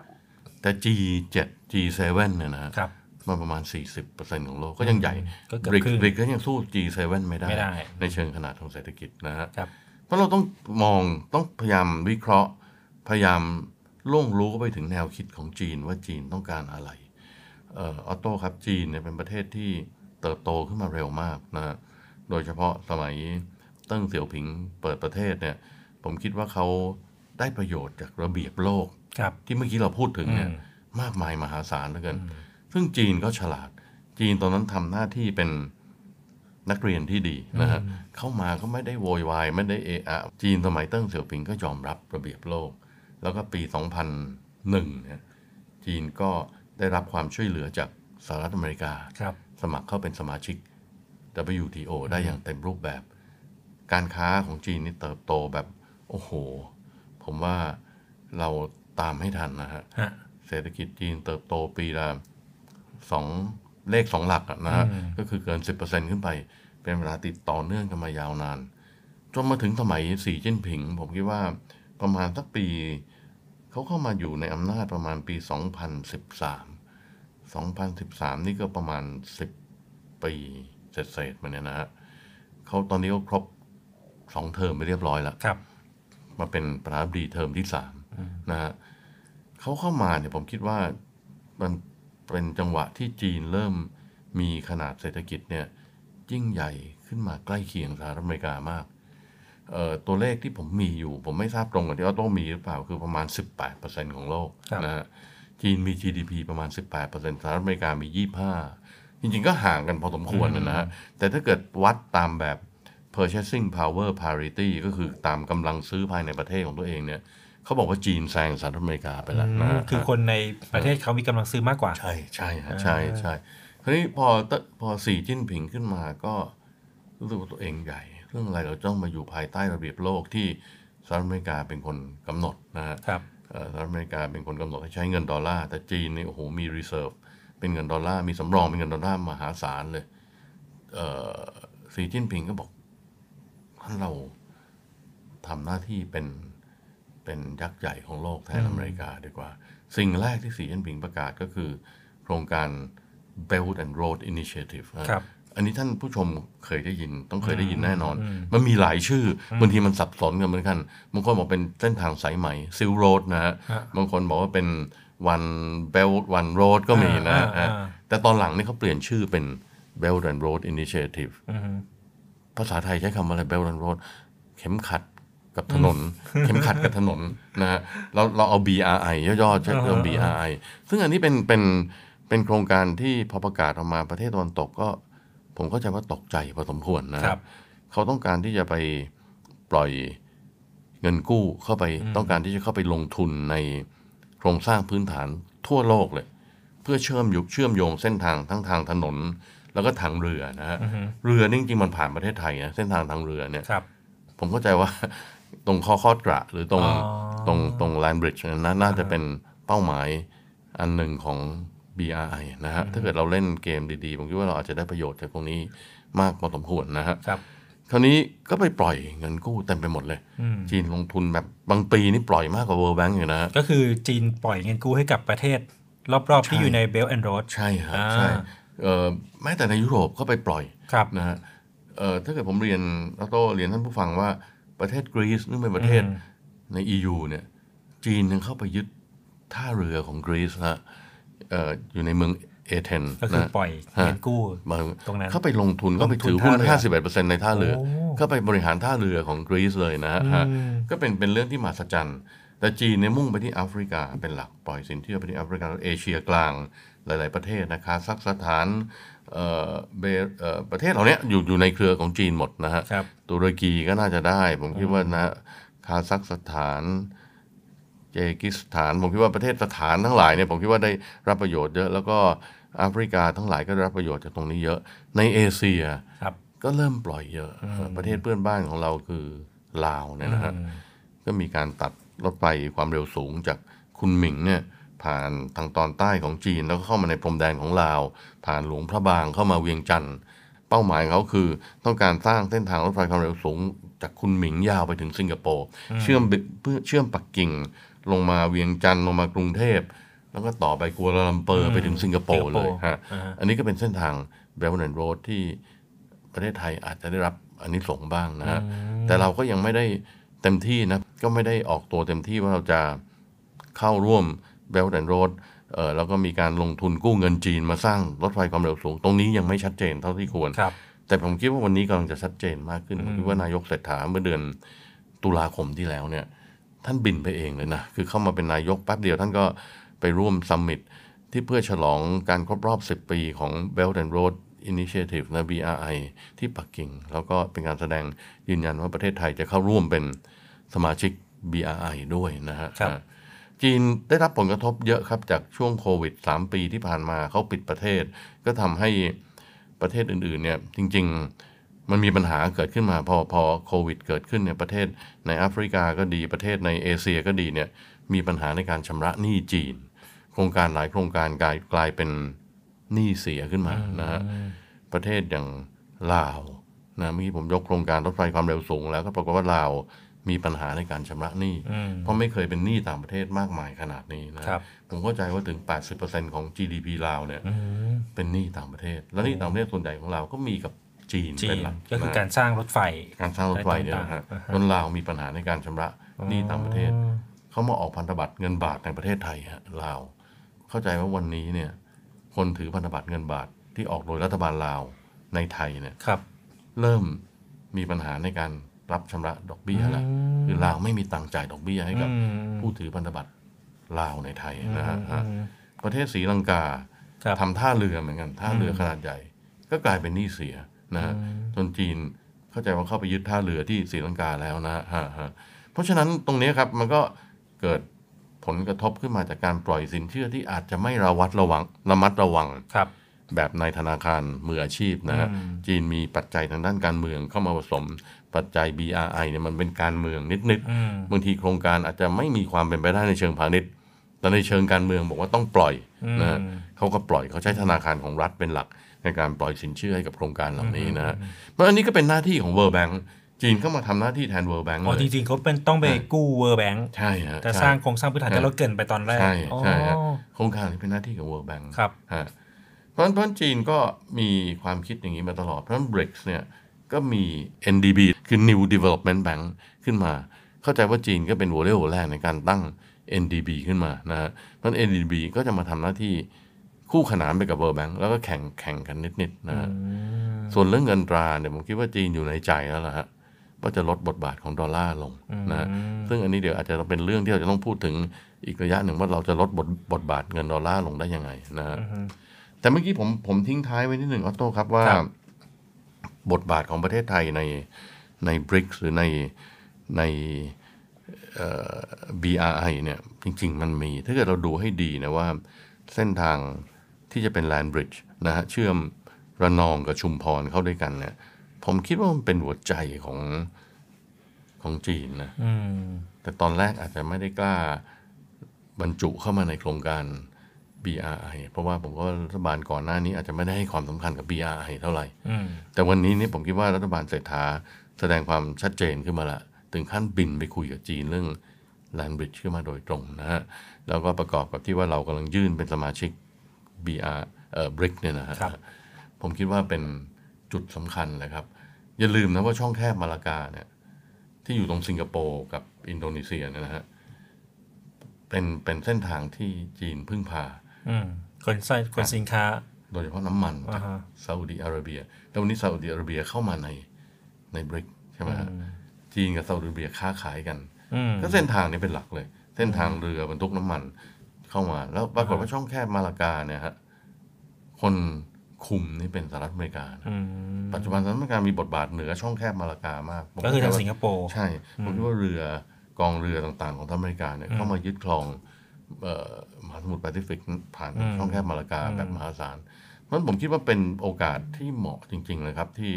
แต่ G7 G7 เนี่ยนะฮะครับ มันประมาณ 40%ของโลกก็ยังใหญ่ก็เกือบ BRICS ครึ่ง BRICS ก็ยังสู้ G7 ไม่ได้ ไม่ได้ ในเชิงขนาดของเศรษฐกิจนะฮะ ครับ เพราะเราต้องมองต้องพยายามวิเคราะห์ พยายามล่วงรู้ไปถึงแนวคิดของจีนว่าจีนต้องการอะไรเอ่อออโต้ครับจีนเนี่ยเป็นประเทศที่เติบโตขึ้นมาเร็วมากนะฮะโดยเฉพาะสมัยเติ้งเสี่ยวผิงเปิดประเทศเนี่ย ผมคิดว่าเขาได้ประโยชน์จากระเบียบโลก ครับ ที่เมื่อกี้เราพูดถึงเนี่ยอืม มากมายมหาศาลเหลือเกิน ซึ่งจีนก็ฉลาด จีนตอนนั้นทำหน้าที่เป็นนักเรียนที่ดีนะฮะเข้ามาก็ไม่ได้โวยวายไม่ได้เอะอะจีนสมัยเติ้งเสี่ยวผิงก็ยอมรับระเบียบโลก แล้วก็ปี 2001เนี่ยจีนก็ได้รับความช่วยเหลือจากสหรัฐอเมริกาครับสมัครเข้าเป็นสมาชิก WTO ได้อย่างเต็มรูปแบบ การค้าของจีนนี่เติบโตแบบ โอ้โห ผมว่าเราตามให้ทันนะฮะฮะเศรษฐกิจจีนเติบโตปีละ สองเลขสองหลักอะนะฮะอืมก็คือเกิน10%ขึ้นไป เป็นเวลาติดต่อเนื่องกันมายาวนานจนมาถึงสมัยสีจิ้นผิง ผมคิดว่าประมาณสักปี เขาเข้ามาอยู่ในอำนาจประมาณปี 2013 2013 นี่ก็ประมาณ 10 ปีเศษๆมาเนี่ยนะฮะเขาตอนนี้ก็ครบสองเทอมไปเรียบร้อยแล้วครับ มาเป็นประธานาธิบดีเทอมที่สามนะฮะเขาเข้ามาเนี่ยผมคิดว่ามัน เป็นจังหวะที่จีนเริ่มมีขนาดเศรษฐกิจเนี่ยยิ่งใหญ่ขึ้นมาใกล้เคียงสหรัฐอเมริกามากเอ่อตัวเลขที่ผมมีอยู่ ผมไม่ทราบตรงกับที่ออโต้มีหรือเปล่าคือประมาณ 18%ของโลกครับนะฮะจีนมี GDP ประมาณ 18%สหรัฐอเมริกามี 25 จริงๆ ก็ห่างกันพอสมควรนะฮะ แต่ถ้าเกิดวัดตามแบบ purchasing power parity ก็คือตามกำลังซื้อภายในประเทศของตัวเองเนี่ย เขาบอกว่าจีนแซงสหรัฐอเมริกาไปแล้วนะฮะคือคนในประเทศเขามีกำลังซื้อมากกว่า ใช่ใช่ฮะใช่ใช่คราวนี้พอตพอสีจิ้นผิงขึ้นมาก็รู้สึกว่าตัวเองใหญ่ เรื่องอะไรเราต้องมาอยู่ภายใต้ระเบียบโลกที่สหรัฐอเมริกาเป็นคนกำหนดนะฮะครับเอ่อสหรัฐอเมริกาเป็นคนกำหนดให้ใช้เงินดอลลาร์แต่จีนนี่โอ้โหมี reserve เป็นเงินดอลลาร์มีสำรองเป็นเงินดอลลาร์มหาศาลเลยเอ่อสีจิ้นผิงก็บอกท่านเราทำหน้าที่เป็น เป็นยักษ์ใหญ่ของโลกแทนอเมริกาดีกว่า สิ่งแรกที่สีจิ้นผิงประกาศก็คือ โครงการ Belt and Road Initiative นะครับอันนี้ท่านผู้ชมเคยได้ยินต้องเคยได้ยินแน่นอน มันมีหลายชื่อบางทีมันสับสนกันเหมือนกันบางคนบอกเป็นเส้นทางสายใหม่ซิลโรดนะฮะบางคนบอกว่าเป็นวันเบลวันโรดก็มีนะอ่าอ่าฮะแต่ตอนหลังนี่เขาเปลี่ยนชื่อเป็น Belt and Road Initiative อืมภาษาไทยใช้คำว่าอะไร Belt and Road เข็มขัด กับถนน เข็มขัดกับถนนนะฮะเราเราเอา BRI ย่อๆใช้คำ BRI ซึ่งอันนี้เป็นเป็นเป็นโครงการที่พอประกาศออกมาประเทศตะวันตกก็ ผมเข้าใจว่าตกใจพอสมควรนะฮะครับ เขาต้องการที่จะไปปล่อยเงินกู้เข้าไปต้องการที่จะเข้าไปลงทุนในโครงสร้างพื้นฐานทั่วโลกเลย เพื่อเชื่อมยุเชื่อมโยงเส้นทางทั้งทางถนน แล้วก็ทางเรือนะฮะเรือนี่จริงๆมันผ่านประเทศไทยนะเส้นทางทางเรือเนี่ยครับผมเข้าใจว่า ตรงคอคอดกระ หรือตรงอ๋อตรงตรงแลนบริดจ์นั้นน่าจะเป็นเป้าหมายอันหนึ่งของ BRI นะฮะ ถ้าเกิดเราเล่นเกมดีๆ ผมคิดว่าเราอาจจะได้ประโยชน์จากตรงนี้มากพอสมควรนะฮะครับคราวนี้ก็ไปปล่อยเงินกู้เต็มไปหมดเลยอืมจีนลงทุนแบบบางปีนี่ปล่อยมากกว่า World Bank อยู่นะฮะก็คือจีนปล่อยเงินกู้ให้กับประเทศ รอบๆ ที่อยู่ในเบล t ์แอนด์โรดใช่ฮะอ่าใช่เอ่อแม้แต่ในยุโรปก็ไปปล่อยครับนะฮะเอ่อถ้าเกิดผมเรียนแล้วก็เรียนท่านผู้ฟังว่า ประเทศกรีซนึกเป็นประเทศอืมใน EU เนี่ยจีนยังเข้าไปยึดท่าเรือของกรีซนะฮะเอ่ออยู่ในเมืองเอเธนส์ก็คือนะปล่อยเงินกู้บางตรงนั้นเข้าไปลงทุนลงทุนเข้าไปถือหุ้นท่าเรือ51%ในท่าเรือโอ้เข้าไปบริหารท่าเรือของกรีซเลยนะฮะอืมฮะก็เป็นเป็นเรื่องที่มหัศจรรย์แต่จีนเนี่ยมุ่งไปที่แอฟริกาเป็นหลักปล่อยสินเชื่อไปที่แอฟริกาเอเชียกลางหลาย ๆ ประเทศนะคาซัคสถานเอ่อเบเอ่อ ประเทศเหล่านี้อยู่อยู่ในเครือของจีนหมดนะฮะครับตุรกีก็น่าจะได้ ผมคิดว่านะคาซัคสถาน เจกิสถาน ผมคิดว่าประเทศสถานทั้งหลายเนี่ยผมคิดว่าได้รับประโยชน์เยอะแล้วก็แอฟริกาทั้งหลายก็ได้รับประโยชน์จากตรงนี้เยอะ ในเอเชียครับก็เริ่มปล่อยเยอะ ประเทศเพื่อนบ้านของเราคือลาวเนี่ยนะฮะก็มีการตัดรถไฟความเร็วสูงจากคุณหมิงเนี่ย ผ่านทางตอนใต้ของจีน แล้วก็เข้ามาในพรมแดนของลาว ผ่านหลวงพระบางเข้ามาเวียงจันทร์เป้าหมายของเขาคือต้องการสร้างเส้นทางรถไฟความเร็วสูง จากคุณหมิงยาวไปถึงสิงคโปร์เชื่อมบิเพื่อเชื่อมปักกิ่ง ลงมาเวียงจันทร์ลงมากรุงเทพแล้วก็ต่อไปกัวลาลัมเปอร์ไปถึงสิงคโปร์เลยฮะอ่าฮะอันนี้ก็เป็นเส้นทาง Belt and Road ที่ประเทศไทยอาจจะได้รับอันนี้สงส์บ้างนะฮะแต่เราก็ยังไม่ได้เต็มที่นะก็ไม่ได้ออกตัวเต็มที่ว่าเราจะเข้าร่วม Belt and Road เออแล้วก็มีการลงทุนกู้เงินจีนมาสร้างรถไฟความเร็วสูง ตรงนี้ยังไม่ชัดเจนเท่าที่ควรครับแต่ผมคิดว่าวันนี้กำลังจะชัดเจนมากขึ้นผมคิดว่านายกเศรษฐาเมื่อเดือนตุลาคมที่แล้วเนี่ย ท่านบินไปเองเลยนะ คือเข้ามาเป็นนายกแป๊บเดียวท่านก็ไปร่วมซัมมิตที่เพื่อฉลองการครบรอบ 10 ปีของ Belt and Road Initiative นะ BRI ที่ปักกิ่ง แล้วก็เป็นการแสดงยืนยันว่าประเทศไทยจะเข้าร่วมเป็นสมาชิก BRI ด้วยนะฮะครับ จีนได้รับผลกระทบเยอะครับจากช่วงโควิด 3 ปีที่ผ่านมาเขาปิดประเทศ ก็ทำให้ประเทศอื่นๆเนี่ยจริง ๆ มันมีปัญหาเกิดขึ้นมาพอพอโควิด เกิดขึ้นเนี่ยประเทศในแอฟริกาก็ดีประเทศในเอเชียก็ดีเนี่ยมีปัญหาในการชำระหนี้จีน โครงการหลายโครงการกลายกลายเป็นหนี้เสียขึ้นมานะฮะประเทศอย่างลาวนะเมื่อกี้ผมยกโครงการรถไฟความเร็วสูงแล้วก็ปรากฏว่าลาว มีปัญหาในการชำระหนี้อืมเพราะไม่เคยเป็นหนี้ต่างประเทศมากมายขนาดนี้นะครับผมเข้าใจว่าถึง 80%ของ GDP ลาวเนี่ยอืมเป็นหนี้ต่างประเทศ แล้วหนี้ต่างประเทศส่วนใหญ่ของเราก็มีกับจีนจีเป็นนหลักก็คือนะการสร้างรถไฟ การสร้างรถไฟเนี่ยนะฮะต่างๆอ่าฮะจนลาวมีปัญหาในการชำระหนี้ต่างประเทศเขามาออกพันธบัตรเงินบาทในประเทศไทยฮะลาว เข้าใจว่าวันนี้เนี่ย คนถือพันธบัตรเงินบาทที่ออกโดยรัฐบาลลาวในไทยเนี่ยครับเริ่มมีปัญหาในการ รับชำระดอกเบี้ยแล้วคือลาวไม่มีตังค์จ่ายดอกเบี้ยให้กับอืมผู้ถือพันธบัตรลาวในไทยนะฮะอืมประเทศศรีลังกาครับทำท่าเรือเหมือนกันท่าเรือขนาดใหญ่ ก็กลายเป็นหนี้เสียนะฮะจนจีนเข้าใจว่าเข้าไปยึดท่าเรือที่ศรีลังกาแล้วนะฮะฮะเพราะฉะนั้นตรงนี้ครับมันก็เกิดผลกระทบขึ้นมาจากการปล่อยสินเชื่อที่อาจจะไม่ระวัดระวังระมัดระวังครับแบบในธนาคารมืออาชีพนะฮะอืมจีนมีปัจจัยทางด้านการเมืองเข้ามาผสม ปัจจัย BRI เนี่ยมันเป็นการเมืองนิดอืมๆบางทีโครงการอาจจะไม่มีความเป็นไปได้ในเชิงพาณิชย์แต่ในเชิงการเมืองบอกว่าต้องปล่อยนะฮะอืมเขาก็ปล่อยเขาใช้ธนาคารของรัฐเป็นหลักในการปล่อยสินเชื่อให้กับโครงการเหล่านี้นะฮะเพราะอันนี้ก็เป็นหน้าที่ของ World Bank จีนเข้ามาทำหน้าที่แทน World Bank อ๋อเลจยริงๆเขาเป็นต้องไปกู้เวอร์แบงค์ใช่ฮะจะใช่สร้างโครงสร้างพื้นฐานที่เราเกรินไปตอนแรก ใช่ใช่ฮะอ๋อโครงการนี้เป็นหน้าที่ของ World Bank ครับฮะเพราะฉะนั้นเพราะฉะนั้นจีนก็มีความคิดอย่างนี้มาตลอดเพราะฉะนั้น BRICS เนี่ย ก็มี NDB คือ New Development Bank ขึ้นมา เข้าใจว่าจีนก็เป็นหัวเรี่ยวหัวแรงในการตั้ง NDB ขึ้นมานะฮะเพราะฉะนั้น NDB ก็จะมาทำหน้าที่คู่ขนานไปกับ World Bank แล้วก็แข่งแข่งกันนิดๆนะฮะส่วนเรื่องเงินตราเนี่ยผมคิดว่าจีนอยู่ในใจแล้วล่ะฮะว่าจะลดบทบาทของดอลลาร์ลงนะฮะซึ่งอันนี้เดี๋ยวอาจจะเป็นเรื่องที่เราจะต้องพูดถึงอีกระยะหนึ่งว่าเราจะลดบทบทบาทเงินดอลลาร์ลงได้ยังไงนะฮะแต่เมื่อกี้ผมผมทิ้งท้ายไว้นิดหนึ่งออโต้ครับว่าครั บบทบาทของประเทศไทยในในบริกหรือในในเอ่อ BRI เนี่ยจริง ๆ มันมี ถ้าเกิดเราดูให้ดีนะว่าเส้นทางที่จะเป็นแลนบริดจ์นะฮะเชื่อมระนองกับชุมพรเข้าด้วยกันเนี่ยผมคิดว่ามันเป็นหัวใจของของจีนนะอืมแต่ตอนแรกอาจจะไม่ได้กล้าบรรจุเข้ามาในโครงการ BRI เพราะว่าผมว่ารัฐบาลก่อนหน้านี้อาจจะไม่ได้ให้ความสำคัญกับ BRI เท่าไหร่อืมแต่วันนี้เนี่ยผมคิดว่ารัฐบาลเศรษฐาแสดงความชัดเจนขึ้นมาละ ถึงขั้นบินไปคุยกับจีนเรื่องแลนบริดจ์ขึ้นมาโดยตรงนะฮะ แล้วก็ประกอบกับที่ว่าเรากำลังยื่นเป็นสมาชิก BR เอ่อ BRIC เนี่ยนะฮะครับผมคิดว่าเป็นจุดสำคัญเลยครับ อย่าลืมนะว่าช่องแคบมาลากาเนี่ยที่อยู่ตรงสิงคโปร์กับอินโดนีเซียเนี่ยนะฮะเป็นเป็นเส้นทางที่จีนพึ่งพา อืมคนใส่คนสินค้า โดยเฉพาะน้ำมันจากอ่าฮะซาอุดีอาระเบียแต่วันนี้ซาอุดีอาระเบียเข้ามาในในบริกใช่ไหมฮะจีนกับซาอุดีอาระเบียค้าขายกันอืมก็เส้นทางนี้เป็นหลักเลย เส้นทางเรือบรรทุกน้ำมันเข้ามา แล้วปรากฏว่าช่องแคบมาลากาเนี่ยฮะคนคุมนี่เป็นสหรัฐอเมริกานะอืมปัจจุบันสหรัฐอเมริกามีบทบาทเหนือช่องแคบมาลากามากผมก็คือทางเข้ใจว่สิงคโปร์ใช่ผมคิดว่าเรือกองเรือต่างๆ ของทางอเมริกาเนี่ยเข้ามายึดครองเอ่อ มหาสมุทรแปซิฟิกผ่านช่องแคบมาลากาแบบมหาศาลเพราะฉะนั้นผมคิดว่าเป็นโอกาสที่เหมาะจริง ๆ เลยครับ ที่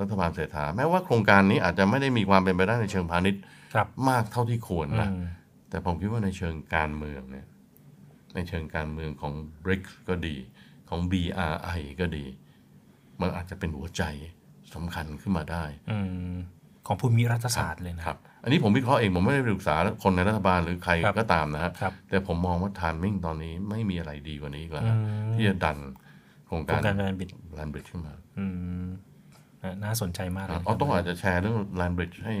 รัฐบาลเศรษฐา แม้ว่าโครงการนี้อาจจะไม่ได้มีความเป็นไปได้ในเชิงพาณิชย์ครับมากเท่าที่ควรนะอืมแต่ผมคิดว่าในเชิงการเมืองเนี่ย ในเชิงการเมืองของ BRICS ก็ดีของ BRI ก็ดี มันอาจจะเป็นหัวใจสำคัญขึ้นมาได้อืมของภูมิรัฐศาสตร์เลยนะครับ อันนี้ผมวิเคราะห์เองผมไม่ได้ปรึกษาคนในรัฐบาลหรือใครครับก็ตามนะฮะครับแต่ผมมองว่าทานมิ่งตอนนี้ไม่มีอะไรดีกว่านี้อีกแล้วอืฮะมที่จะดันโครงโครการงการแลนบิดแลนบริดจ์ขึ้นมาอืมน่าน่าสนใจมากเลยอ๋อต้องอาจจะแชร์เรื่องแลนบริดจ์ให้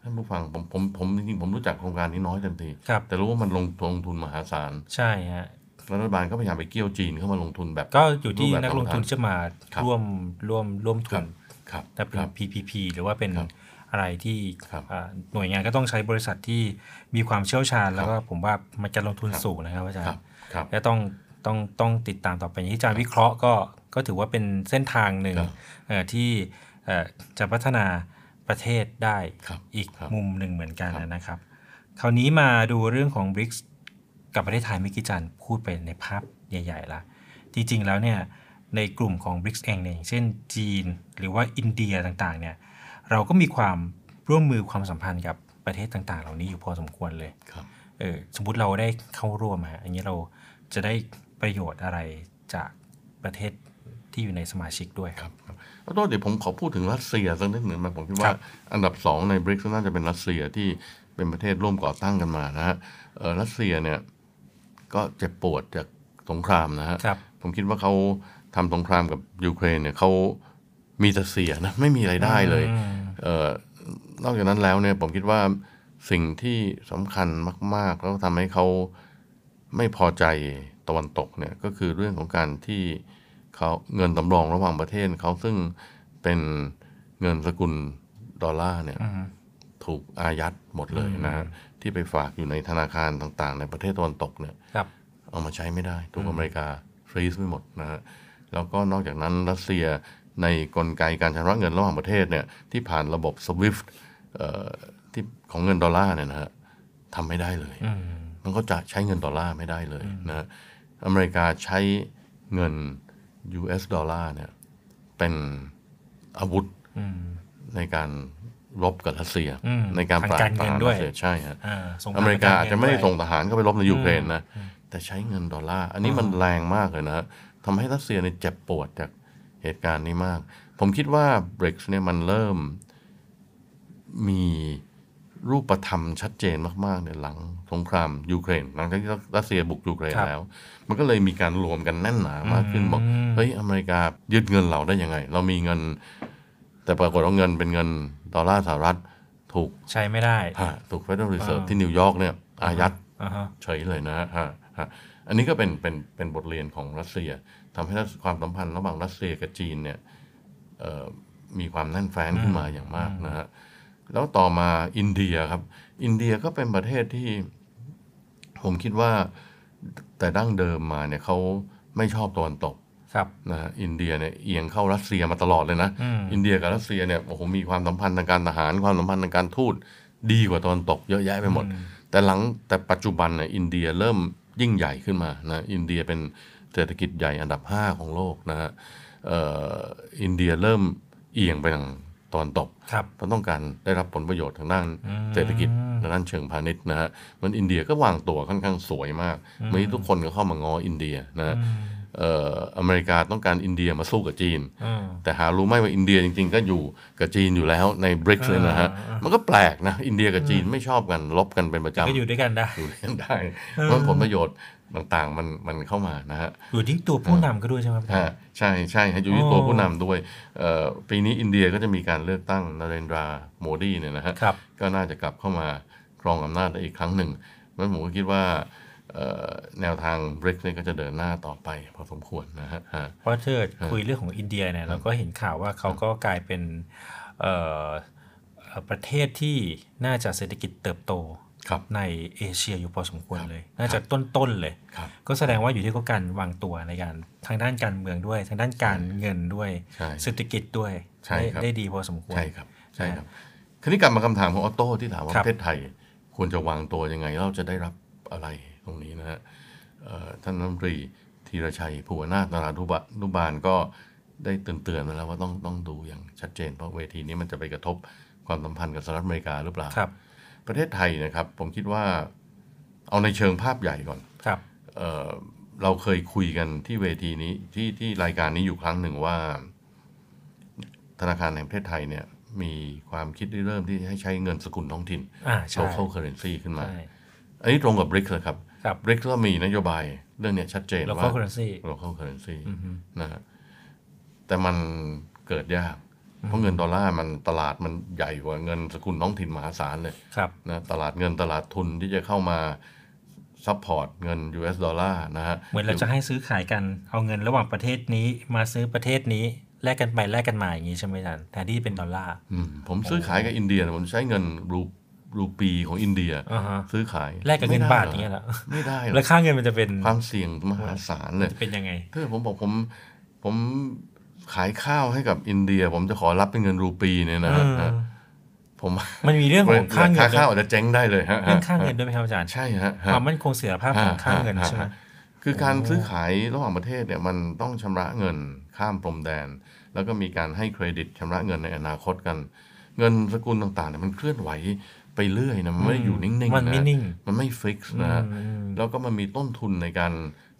ท่านผู้ฟังผมผมผมจริงๆผมรู้จักโครงการนี้น้อยเต็มทีครับแต่รู้ว่ามันลงลงทุนมหาศาลใช่ฮะรัฐบาลก็พยายามไปเกี่ยวจีนเข้ามาลงทุนแบบ ก็อยู่ที่รูปแบบนักลงทุนของทางจะมาครับร่วมร่วมร่วมทุครันบครับถ้าเป็นครับ PPP หรือว่าเป็นครับ อะไรที่ครับอ่าหน่วยงานก็ต้องใช้บริษัทที่มีความเชี่ยวชาญ แล้วก็ผมว่ามันจะลงทุนสูงนะครับอาจารครับย์ครับและต้องต้องต้องติดตามต่อไปอย่างที่อาจารย์วิเคราะห์ก็ก็ถือว่าเป็นเส้นทางหนึ่งครับเอ่อที่เอ่อจะพัฒนาประเทศได้ครับอีกครับมุมหนึ่งเหมือนกันครับนะครับ คราวนี้มาดูเรื่องของ BRICS กับประเทศไทยเมื่อกี้อาจารย์พูดไปในภาพใหญ่ ๆ ละจริง ๆ แล้วเนี่ยในกลุ่มของ BRICS เองเนี่ยอย่างเช่นจีน หรือว่าอินเดียต่างๆเนี่ย เราก็มีความร่วมมือความสัมพันธ์กับประเทศต่างๆ เหล่านี้อยู่พอสมควรเลยครับเออสมมติเราได้เข้าร่วมฮะอย่างนี้เราจะได้ประโยชน์อะไรจากประเทศที่อยู่ในสมาชิกด้วยครับครับแล้วก็เดี๋ยวผมขอพูดถึงรัสเซียสักนิดหนึ่งนะผมคิดว่าครับอันดับสองในบริกส์น่าจะเป็นรัสเซียที่เป็นประเทศร่วมก่อตั้งกันมานะฮะเอ่อรัสเซียเนี่ยก็เจ็บปวดจากสงครามนะฮะครับผมคิดว่าเขาทำสงครามกับยูเครนเนี่ยเขามีแต่เสียนะไม่มีไรายได้เลยเอ่อ นอกจากนั้นแล้วเนี่ยผมคิดว่าสิ่งที่สำคัญมาก ๆ แล้วทำให้เขาไม่พอใจตะวันตกเนี่ยก็คือเรื่องของการที่เขาเงินสำรองระหว่างประเทศเขาซึ่งเป็นเงินสกุลดอลลาร์เนี่ยถูกอายัดหมดเลยนะฮะที่ไปฝากอยู่ในธนาคารต่างๆ ในประเทศตะวันตกเนี่ยครับเอามาใช้ไม่ได้ถูกอเมริกา freeze ไปหมดนะฮะแล้วก็นอกจากนั้นรัสเซีย ในกลไกการชำระเงินระหว่างประเทศเนี่ยที่ผ่านระบบ SWIFT เอ่อที่ของเงินดอลลาร์เนี่ยนะฮะทำไม่ได้เลย มันก็จะใช้เงินดอลลาร์ไม่ได้เลยนะฮะอเมริกาใช้เงิน US ดอลลาร์เนี่ยเป็นอาวุธในการรบกับรัสเซียอืมในการปราบปรามทางการปเงิรามนด้วยรัสเซียใช่ฮะอ่าสงครามอเมริกาอาจจะไม่ได้ส่งกองทหารเข้าไปรบในยูเครนนะแต่ใช้เงินดอลลาร์ อันนี้มันแรงมากเลยนะทำให้รัสเซียเนี่ยเจ็บปวดจาก เหตุการณ์นี้มาก ผมคิดว่า b r i c s เนี่ยมันเริ่มมีรูปธรรมชัดเจนมากๆเนี่ยหลังสงครามยูเครน หลังจากที่รัสเซียบุกยูเครนครับแล้ว มันก็เลยมีการรวมกันแน่นหนามากขึ้นบอกเฮ้ยอเมริกายึดเงินเราได้ยังไง เรามีเงิน แต่ปรากฏว่าเงินเป็นเงินดอลลาร์สหรัฐถูกใช้ไม่ได้ฮะถูก Federal Reserve ที่นิวยอร์กเนี่ยอายัดอ่าฮะเฉยเลยนะฮะ ฮะฮะอันนี้ก็เป็นเป็นเป็นบทเรียนของรัสเซียทำให้รัสความสัมพันธ์ระหว่างรัสเซียกับจีนเนี่ยเอ่อมีความแน่นแฟ้นขึ้นมาอย่างมากนะฮะแล้วต่อมาอินเดียครับ อินเดียก็เป็นประเทศที่ ผมคิดว่าแต่ดั้งเดิมมาเนี่ยเขาไม่ชอบตะวันตกครับนะฮะอินเดียเนี่ยเอียงเข้ารัสเซียมาตลอดเลยนะ อินเดียกับรัสเซียเนี่ยโอ้โหมีความสัมพันธ์ทางการทหารความสัมพันธ์ทางการทูตดีกว่าตะวันตกเยอะแยะไปหมด แต่หลังแต่ปัจจุบันเนี่ยอินเดียเริ่ม ยิ่งใหญ่ขึ้นมานะอินเดียเป็นเศรษฐกิจใหญ่อันดับ 5 ของโลกนะฮะเอ่ออินเดียเริ่มเอียงไปทางตะวันตกครับเพราะต้องการได้รับผลประโยชน์ทางด้านเศรษฐกิจทางด้านเชิงพาณิชย์นะฮะมันอินเดียก็วางตัวค่อนข้างสวยมากไม่ทุกคนก็เข้ามางออินเดียนะฮะเอ่ออเมริกาต้องการอินเดียมาสู้กับจีน แต่หารู้ไหมว่าอินเดียจริง ๆ ก็อยู่กับจีนอยู่แล้วในบริกเลยนะฮะ มันก็แปลกนะ อินเดียกับจีนไม่ชอบกันลบกันเป็นประจำก็อยู่ด้วยกันได้อยู่ด้วยกันได้เพราะผลประโยชน์ต่างๆมันมันเข้ามานะฮะอยู่ที่ตัวผู้นำก็ด้วยใช่ไหมครับฮะใช่ใช่ฮะอยู่ที่ตัวผู้นำด้วยเอ่อปีนี้อินเดียก็จะมีการเลือกตั้งนเรนทราโมดีเนี่ยนะฮะครับก็น่าจะกลับเข้ามาครองอำนาจได้อีกครั้งหนึ่งเพราะฉะนั้นผมก็คิดว่าเอ่อ แนวทางบริกเนี่ยก็จะเดินหน้าต่อไปพอสมควรนะฮะฮะเพราะถ้าเกิดคุยเรื่องของอินเดียเนี่ยเราก็เห็นข่าวว่าเขาก็กลายเป็นเอ่อเอ่อประเทศที่น่าจะเศรษฐกิจเติบโตครับในเอเชียอยู่พอสมควรเลย น่าจะต้นๆเลยครับก็แสดงว่าอยู่ที่เขาการวางตัวในการทางด้านการเมืองด้วย ทางด้านการเงินด้วยใช่เศรษฐกิจด้วยใช่ได้ครับได้ดีพอสมควรใช่ครับใช่ครับคราวนี้กลับมาคำถามของออโต้ที่ถามว่าครัปบระเทศไทยควรจะวางตัวยังไงเราจะได้รับอะไรต รงนี้นะฮะเอ่อท่านรัฐมนตรีธีรชัยภูวนาถนารุบะนุบาลก็ได้เตือนๆมาแล้วว่าต้องต้องดูอย่างชัดเจน เพราะเวทีนี้มันจะไปกระทบความสัมพันธ์กับสหรัฐอเมริกาหรือเปล่าครับ ประเทศไทยนะครับ ผมคิดว่าเอาในเชิงภาพใหญ่ก่อนครับเอ่อเราเคยคุยกันที่เวทีนี้ที่ที่รายการนี้อยู่ครั้งหนึ่งว่า ธนาคารแห่งประเทศไทยเนี่ย มีความคิดที่เริ่มที่ให้ใช้เงินสกุลท้องถิ่นอ่าใช่ local currency ขึ้นมาใช่อันนี้ตรงกับ BRICS เลยครับ ครับ BRICS ก็มีนโยบายเรื่องเนี้ยชัดเจนแล้วว่าก็ currency local currency นะฮะแต่มันเกิดยาก เพราะเงินดอลลาร์มันตลาดมันใหญ่กว่าเงินสกุลท้องถิ่นมหาศาลเลยครับนะตลาดเงินตลาดทุนที่จะเข้ามา support เงิน US ดอลลาร์นะฮะเหมือนเราจะให้ซื้อขายกันเอาเงินระหว่างประเทศนี้มาซื้อประเทศนี้แลกกันไปแลกกันมาอย่างนี้ใช่ไหมอาจารย์แทนที่เป็นดอลลาร์อืมผมซื้อขายกับอินเดียเนี่ยผมใช้เงินรู รูปีของอินเดีย อ่าฮะ ซื้อขายแลกกับเงินไม่ได้บาทหรอย่างเงี้ยเหรอ ไม่ได้หรอ แล้วค่าเงินมันจะเป็นความเสี่ยงมหาศาลเลย จะเป็นยังไง ถ้าผมบอกผมผมขายข้าวให้กับอินเดีย ผมจะขอรับเป็นเงินรูปีเนี่ยนะฮะเออ ผมมันมีเรื่องของค่าเงินค่าด้วยข้าวอาจจะเจ๊งได้เลยฮะเรื่องค่าเงินด้วยไหมครับอาจารย์ ใช่ฮะฮะความมั่นคงเสถียรภาพของค่าเงินฮะใช่ไหมฮะคือการซื้อขายระหว่างประเทศเนี่ยมันต้องชำระเงินข้ามพรมแดน แล้วก็มีการให้เครดิตชำระเงินในอนาคตกัน เงินสกุลต่างๆเนี่ยมันเคลื่อนไหว ไปเรื่อยนะมันไม่ได้อยู่นิ่งๆมันไม่นิ่งมันไม่ fix นะฮะแล้วก็มันมีต้นทุนในการ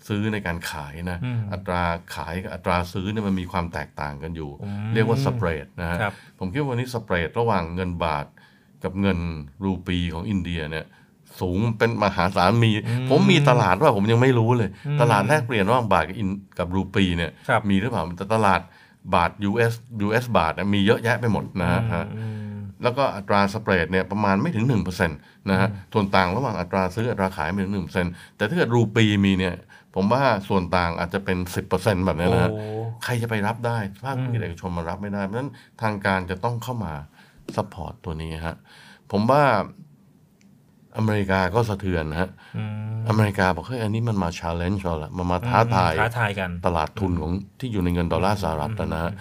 ซื้อในการขายนะ อัตราขายกับอัตราซื้อเนี่ยมันมีความแตกต่างกันอยู่ เรียกว่าสเปรดนะฮะครับผมคิดว่าวันนี้สเปรดระหว่างเงินบาทกับเงินรูปีของอินเดียเนี่ยสูงเป็นมหาศาลมี ผมมีตลาดว่าผมยังไม่รู้เลย ตลาดแลกเปลี่ยนระหว่างบาทกับอินกับรูปีเนี่ยครับมีหรือเปล่าแต่ตลาดบาท US US บาทเนี่ยมีเยอะแยะไปหมดนะฮะฮะ แล้วก็อัตราสเปรดเนี่ยประมาณไม่ถึง1%นะฮะส่วนต่างระหว่างอัตราซื้ออัตราขายไม่ถึง1%แต่ถ้าเกิดรูปีมีเนี่ยผมว่าส่วนต่างอาจจะเป็น 10%แบบนี้นะฮะโอ้ใครจะไปรับได้ภาคธุรกิจเอกชนมารับไม่ได้ เพราะฉะนั้นทางการจะต้องเข้ามา support ตัวนี้ฮะผมว่าอเมริกาก็สะเทือนฮะ อเมริกาบอกเฮ้ยอันนี้มันมา challenge เราละมันมาท้าทายท้าทายกันตลาดทุนของที่อยู่ในเงินดอลลาร์สหรัฐแล้วนะฮะ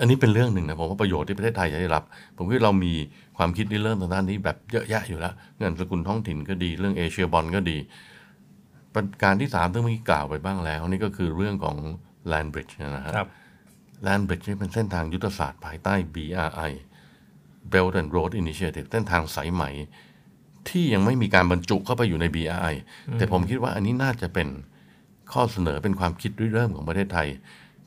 อันนี้เป็นเรื่องหนึ่งนะผมว่าประโยชน์ที่ประเทศไทยจะได้รับ ผมคิดเรามีความคิดที่เริ่มทางด้านนี้แบบเยอะแยะอยู่แล้วเงินสกุลท้องถิ่นก็ดีเรื่องเอเชียบอลก็ดีประการที่สามที่เมื่อกี้กล่าวไปบ้างแล้ว นี่ก็คือเรื่องของ Land Bridge นะฮะครับ Land Bridge นี่เป็นเส้นทางยุทธศาสตร์ภายใต้ BRI Belt and Road Initiative เส้นทางสายไหม ที่ยังไม่มีการบรรจุเข้าไปอยู่ใน BRI แต่ผมคิดว่าอันนี้น่าจะเป็นข้อเสนอเป็นความคิดริเริ่มของประเทศไทย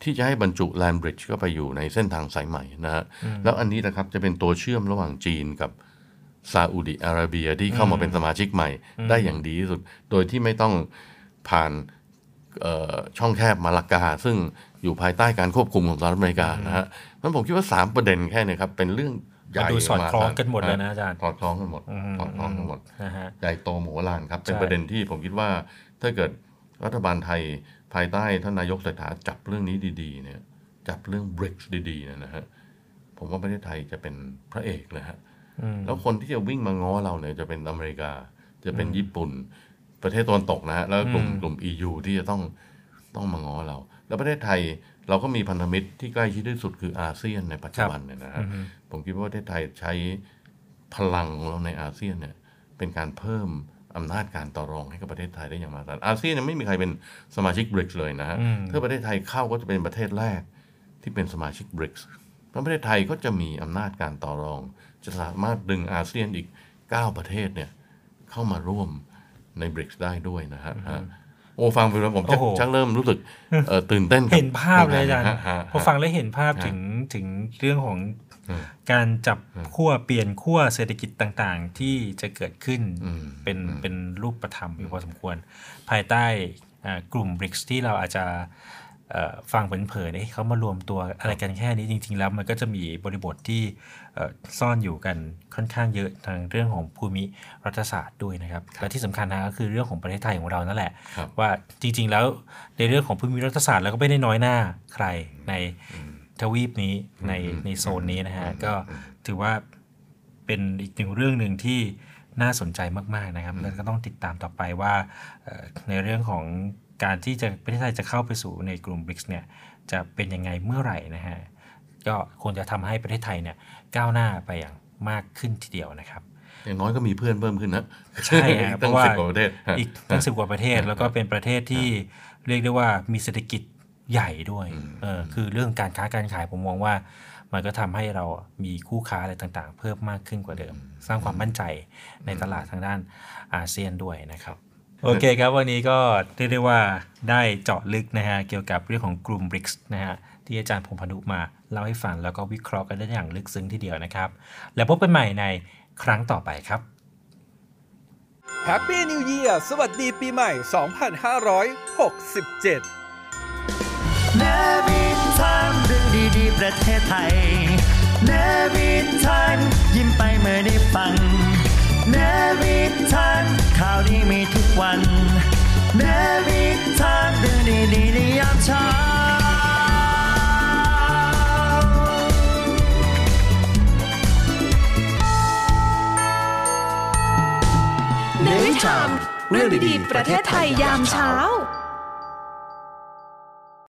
ที่จะให้บรรจุ Land Bridge เข้าไปอยู่ในเส้นทางสายไหมนะฮะแล้วอันนี้นะครับจะเป็นตัวเชื่อมระหว่างจีนกับซาอุดิอาระเบียที่เข้ามาเป็นสมาชิกใหม่ ได้อย่างดีที่สุด โดยที่ไม่ต้องผ่านเอ่อช่องแคบมาลากา ซึ่งอยู่ภายใต้การควบคุมของสหรัฐอเมริกานะฮะเพราะฉะนั้นผมคิดว่า 3 ประเด็นแค่เนี้ครับ เป็นเรื่องใหญ่มันดูสอดคล้องมากันหมดเลยนะอาจารย์สอดคล้องกันหมดสอดคล้องกันหมดนะฮะใหญ่โตโมโหลานครับ เป็นใช่ประเด็นที่ผมคิดว่าถ้าเกิดรัฐบาลไทย ภายใต้ท่านนายกเศรษฐาจับเรื่องนี้ดีๆเนี่ยจับเรื่อง BRICS ดีๆเนยนะฮะผมว่าประเทศไทยจะเป็นพระเอกเลยฮะแล้วคนที่จะวิ่งมาง้อเราเนี่ยจะเป็นอเมริกา จะเป็นญี่ปุ่น ประเทศตะวันตกนะฮะแล้วก็กลุ่มกลุ่ม EU ที่จะต้องต้องมาง้อเรา แล้วประเทศไทยเราก็มีพันธมิตรที่ใกล้ชิดที่สุดคืออาเซียนในปัจจุบันเนี่ยนะฮะผมคิดว่าประเทศไทยใช้พลังของเราในอาเซียนเนี่ยเป็นการเพิ่ม อำนาจการต่อรองให้กับประเทศไทยได้อย่างมหาศาลอาเซียนยังไม่มีใครเป็นสมาชิกบริกเลยนะฮะถ้าประเทศไทยเข้าก็จะเป็นประเทศแรกที่เป็นสมาชิกบริกเพราะประเทศไทยก็จะมีอำนาจการต่อรอง จะสามารถดึงอาเซียนอีก 9 ประเทศเนี่ยเข้ามาร่วมในบริกได้ด้วยนะฮะฮะโอ้ฟังไปแล้วผมจะโอ้โหชักเริ่มรู้สึกเอ่อตื่นเต้นกับเห็นภาพเลยอาจารย์ฮะฮะพอฟังแล้วเห็นภาพถึงถึงเรื่องของ การจับขั้วเปลี่ยนขั้วเศรษฐกิจต่างๆ ที่จะเกิดขึ้นอืมเป็นเป็นรูปธรรมอยู่พอสมควร ภายใต้อ่ากลุ่มบริกส์ที่เราอาจจะเอ่อฟังเผินๆเอ๊ะเขามารวมตัวอะไรกันแค่นี้จริง ๆ แล้วมันก็จะมีบริบทที่เอ่อซ่อนอยู่กันค่อนข้างเยอะทางเรื่องของภูมิรัฐศาสตร์ด้วยนะครับและที่สำคัญนะก็คือเรื่องของประเทศไทยของเรานั่นแหละครับว่าจริง ๆ แล้วในเรื่องของภูมิรัฐศาสตร์เราก็ไม่ได้น้อยหน้าใครใน ทวีปนี้ในในโซนนี้นะฮะก็ถือว่าเป็นอีกหนึ่งเรื่องหนึ่งที่น่าสนใจมาก ๆ นะครับแล้วก็ต้องติดตามต่อไปว่าเอ่อในเรื่องของการที่จะประเทศไทยจะเข้าไปสู่ในกลุ่มบริกส์เนี่ยจะเป็นยังไงเมื่อไหร่นะฮะก็คงจะทำให้ประเทศไทยเนี่ยก้าวหน้าไปอย่างมากขึ้นทีเดียวนะครับ อย่างน้อยก็มีเพื่อนเพิ่มขึ้นนะใช่ฮะเพตั้งราะว่าสิบกว่าประเทศฮะอีกตั้งสิบกว่าประเทศ แล้วก็เป็นประเทศที่เรียกได้ว่ามีเศรษฐกิจ ใหญ่ด้วยเออคือเรื่องการค้าการขายผมมองว่า มันก็ทำให้เรามีคู่ค้าอะไรต่างๆ เพิ่มมากขึ้นกว่าเดิม สร้างความมั่นใจในตลาดทางด้านอาเซียนด้วยนะครับโอเคครับวันนี้ก็เรียกได้ว่าได้เจาะลึกนะฮะเกี่ยวกับเรื่องของกลุ่ม BRICS นะฮะที่อาจารย์พงษ์พานุมาเล่าให้ฟังแล้วก็วิเคราะห์กันได้อย่างลึกซึ้งทีเดียวนะครับ แล้วพบกันใหม่ในครั้งต่อไปครับ Happy New Year สวัสดีปีใหม่ 2567 เนวินทามเรื่องดีๆ ประเทศไทย เนวินทามยิ้มไปเมื่อได้ฟัง เนวินทามข่าวดีมีทุกวัน เนวินทามเรื่องดีๆในยามเช้าเนวินทามเรื่องดีๆ ประเทศไทยยามเช้า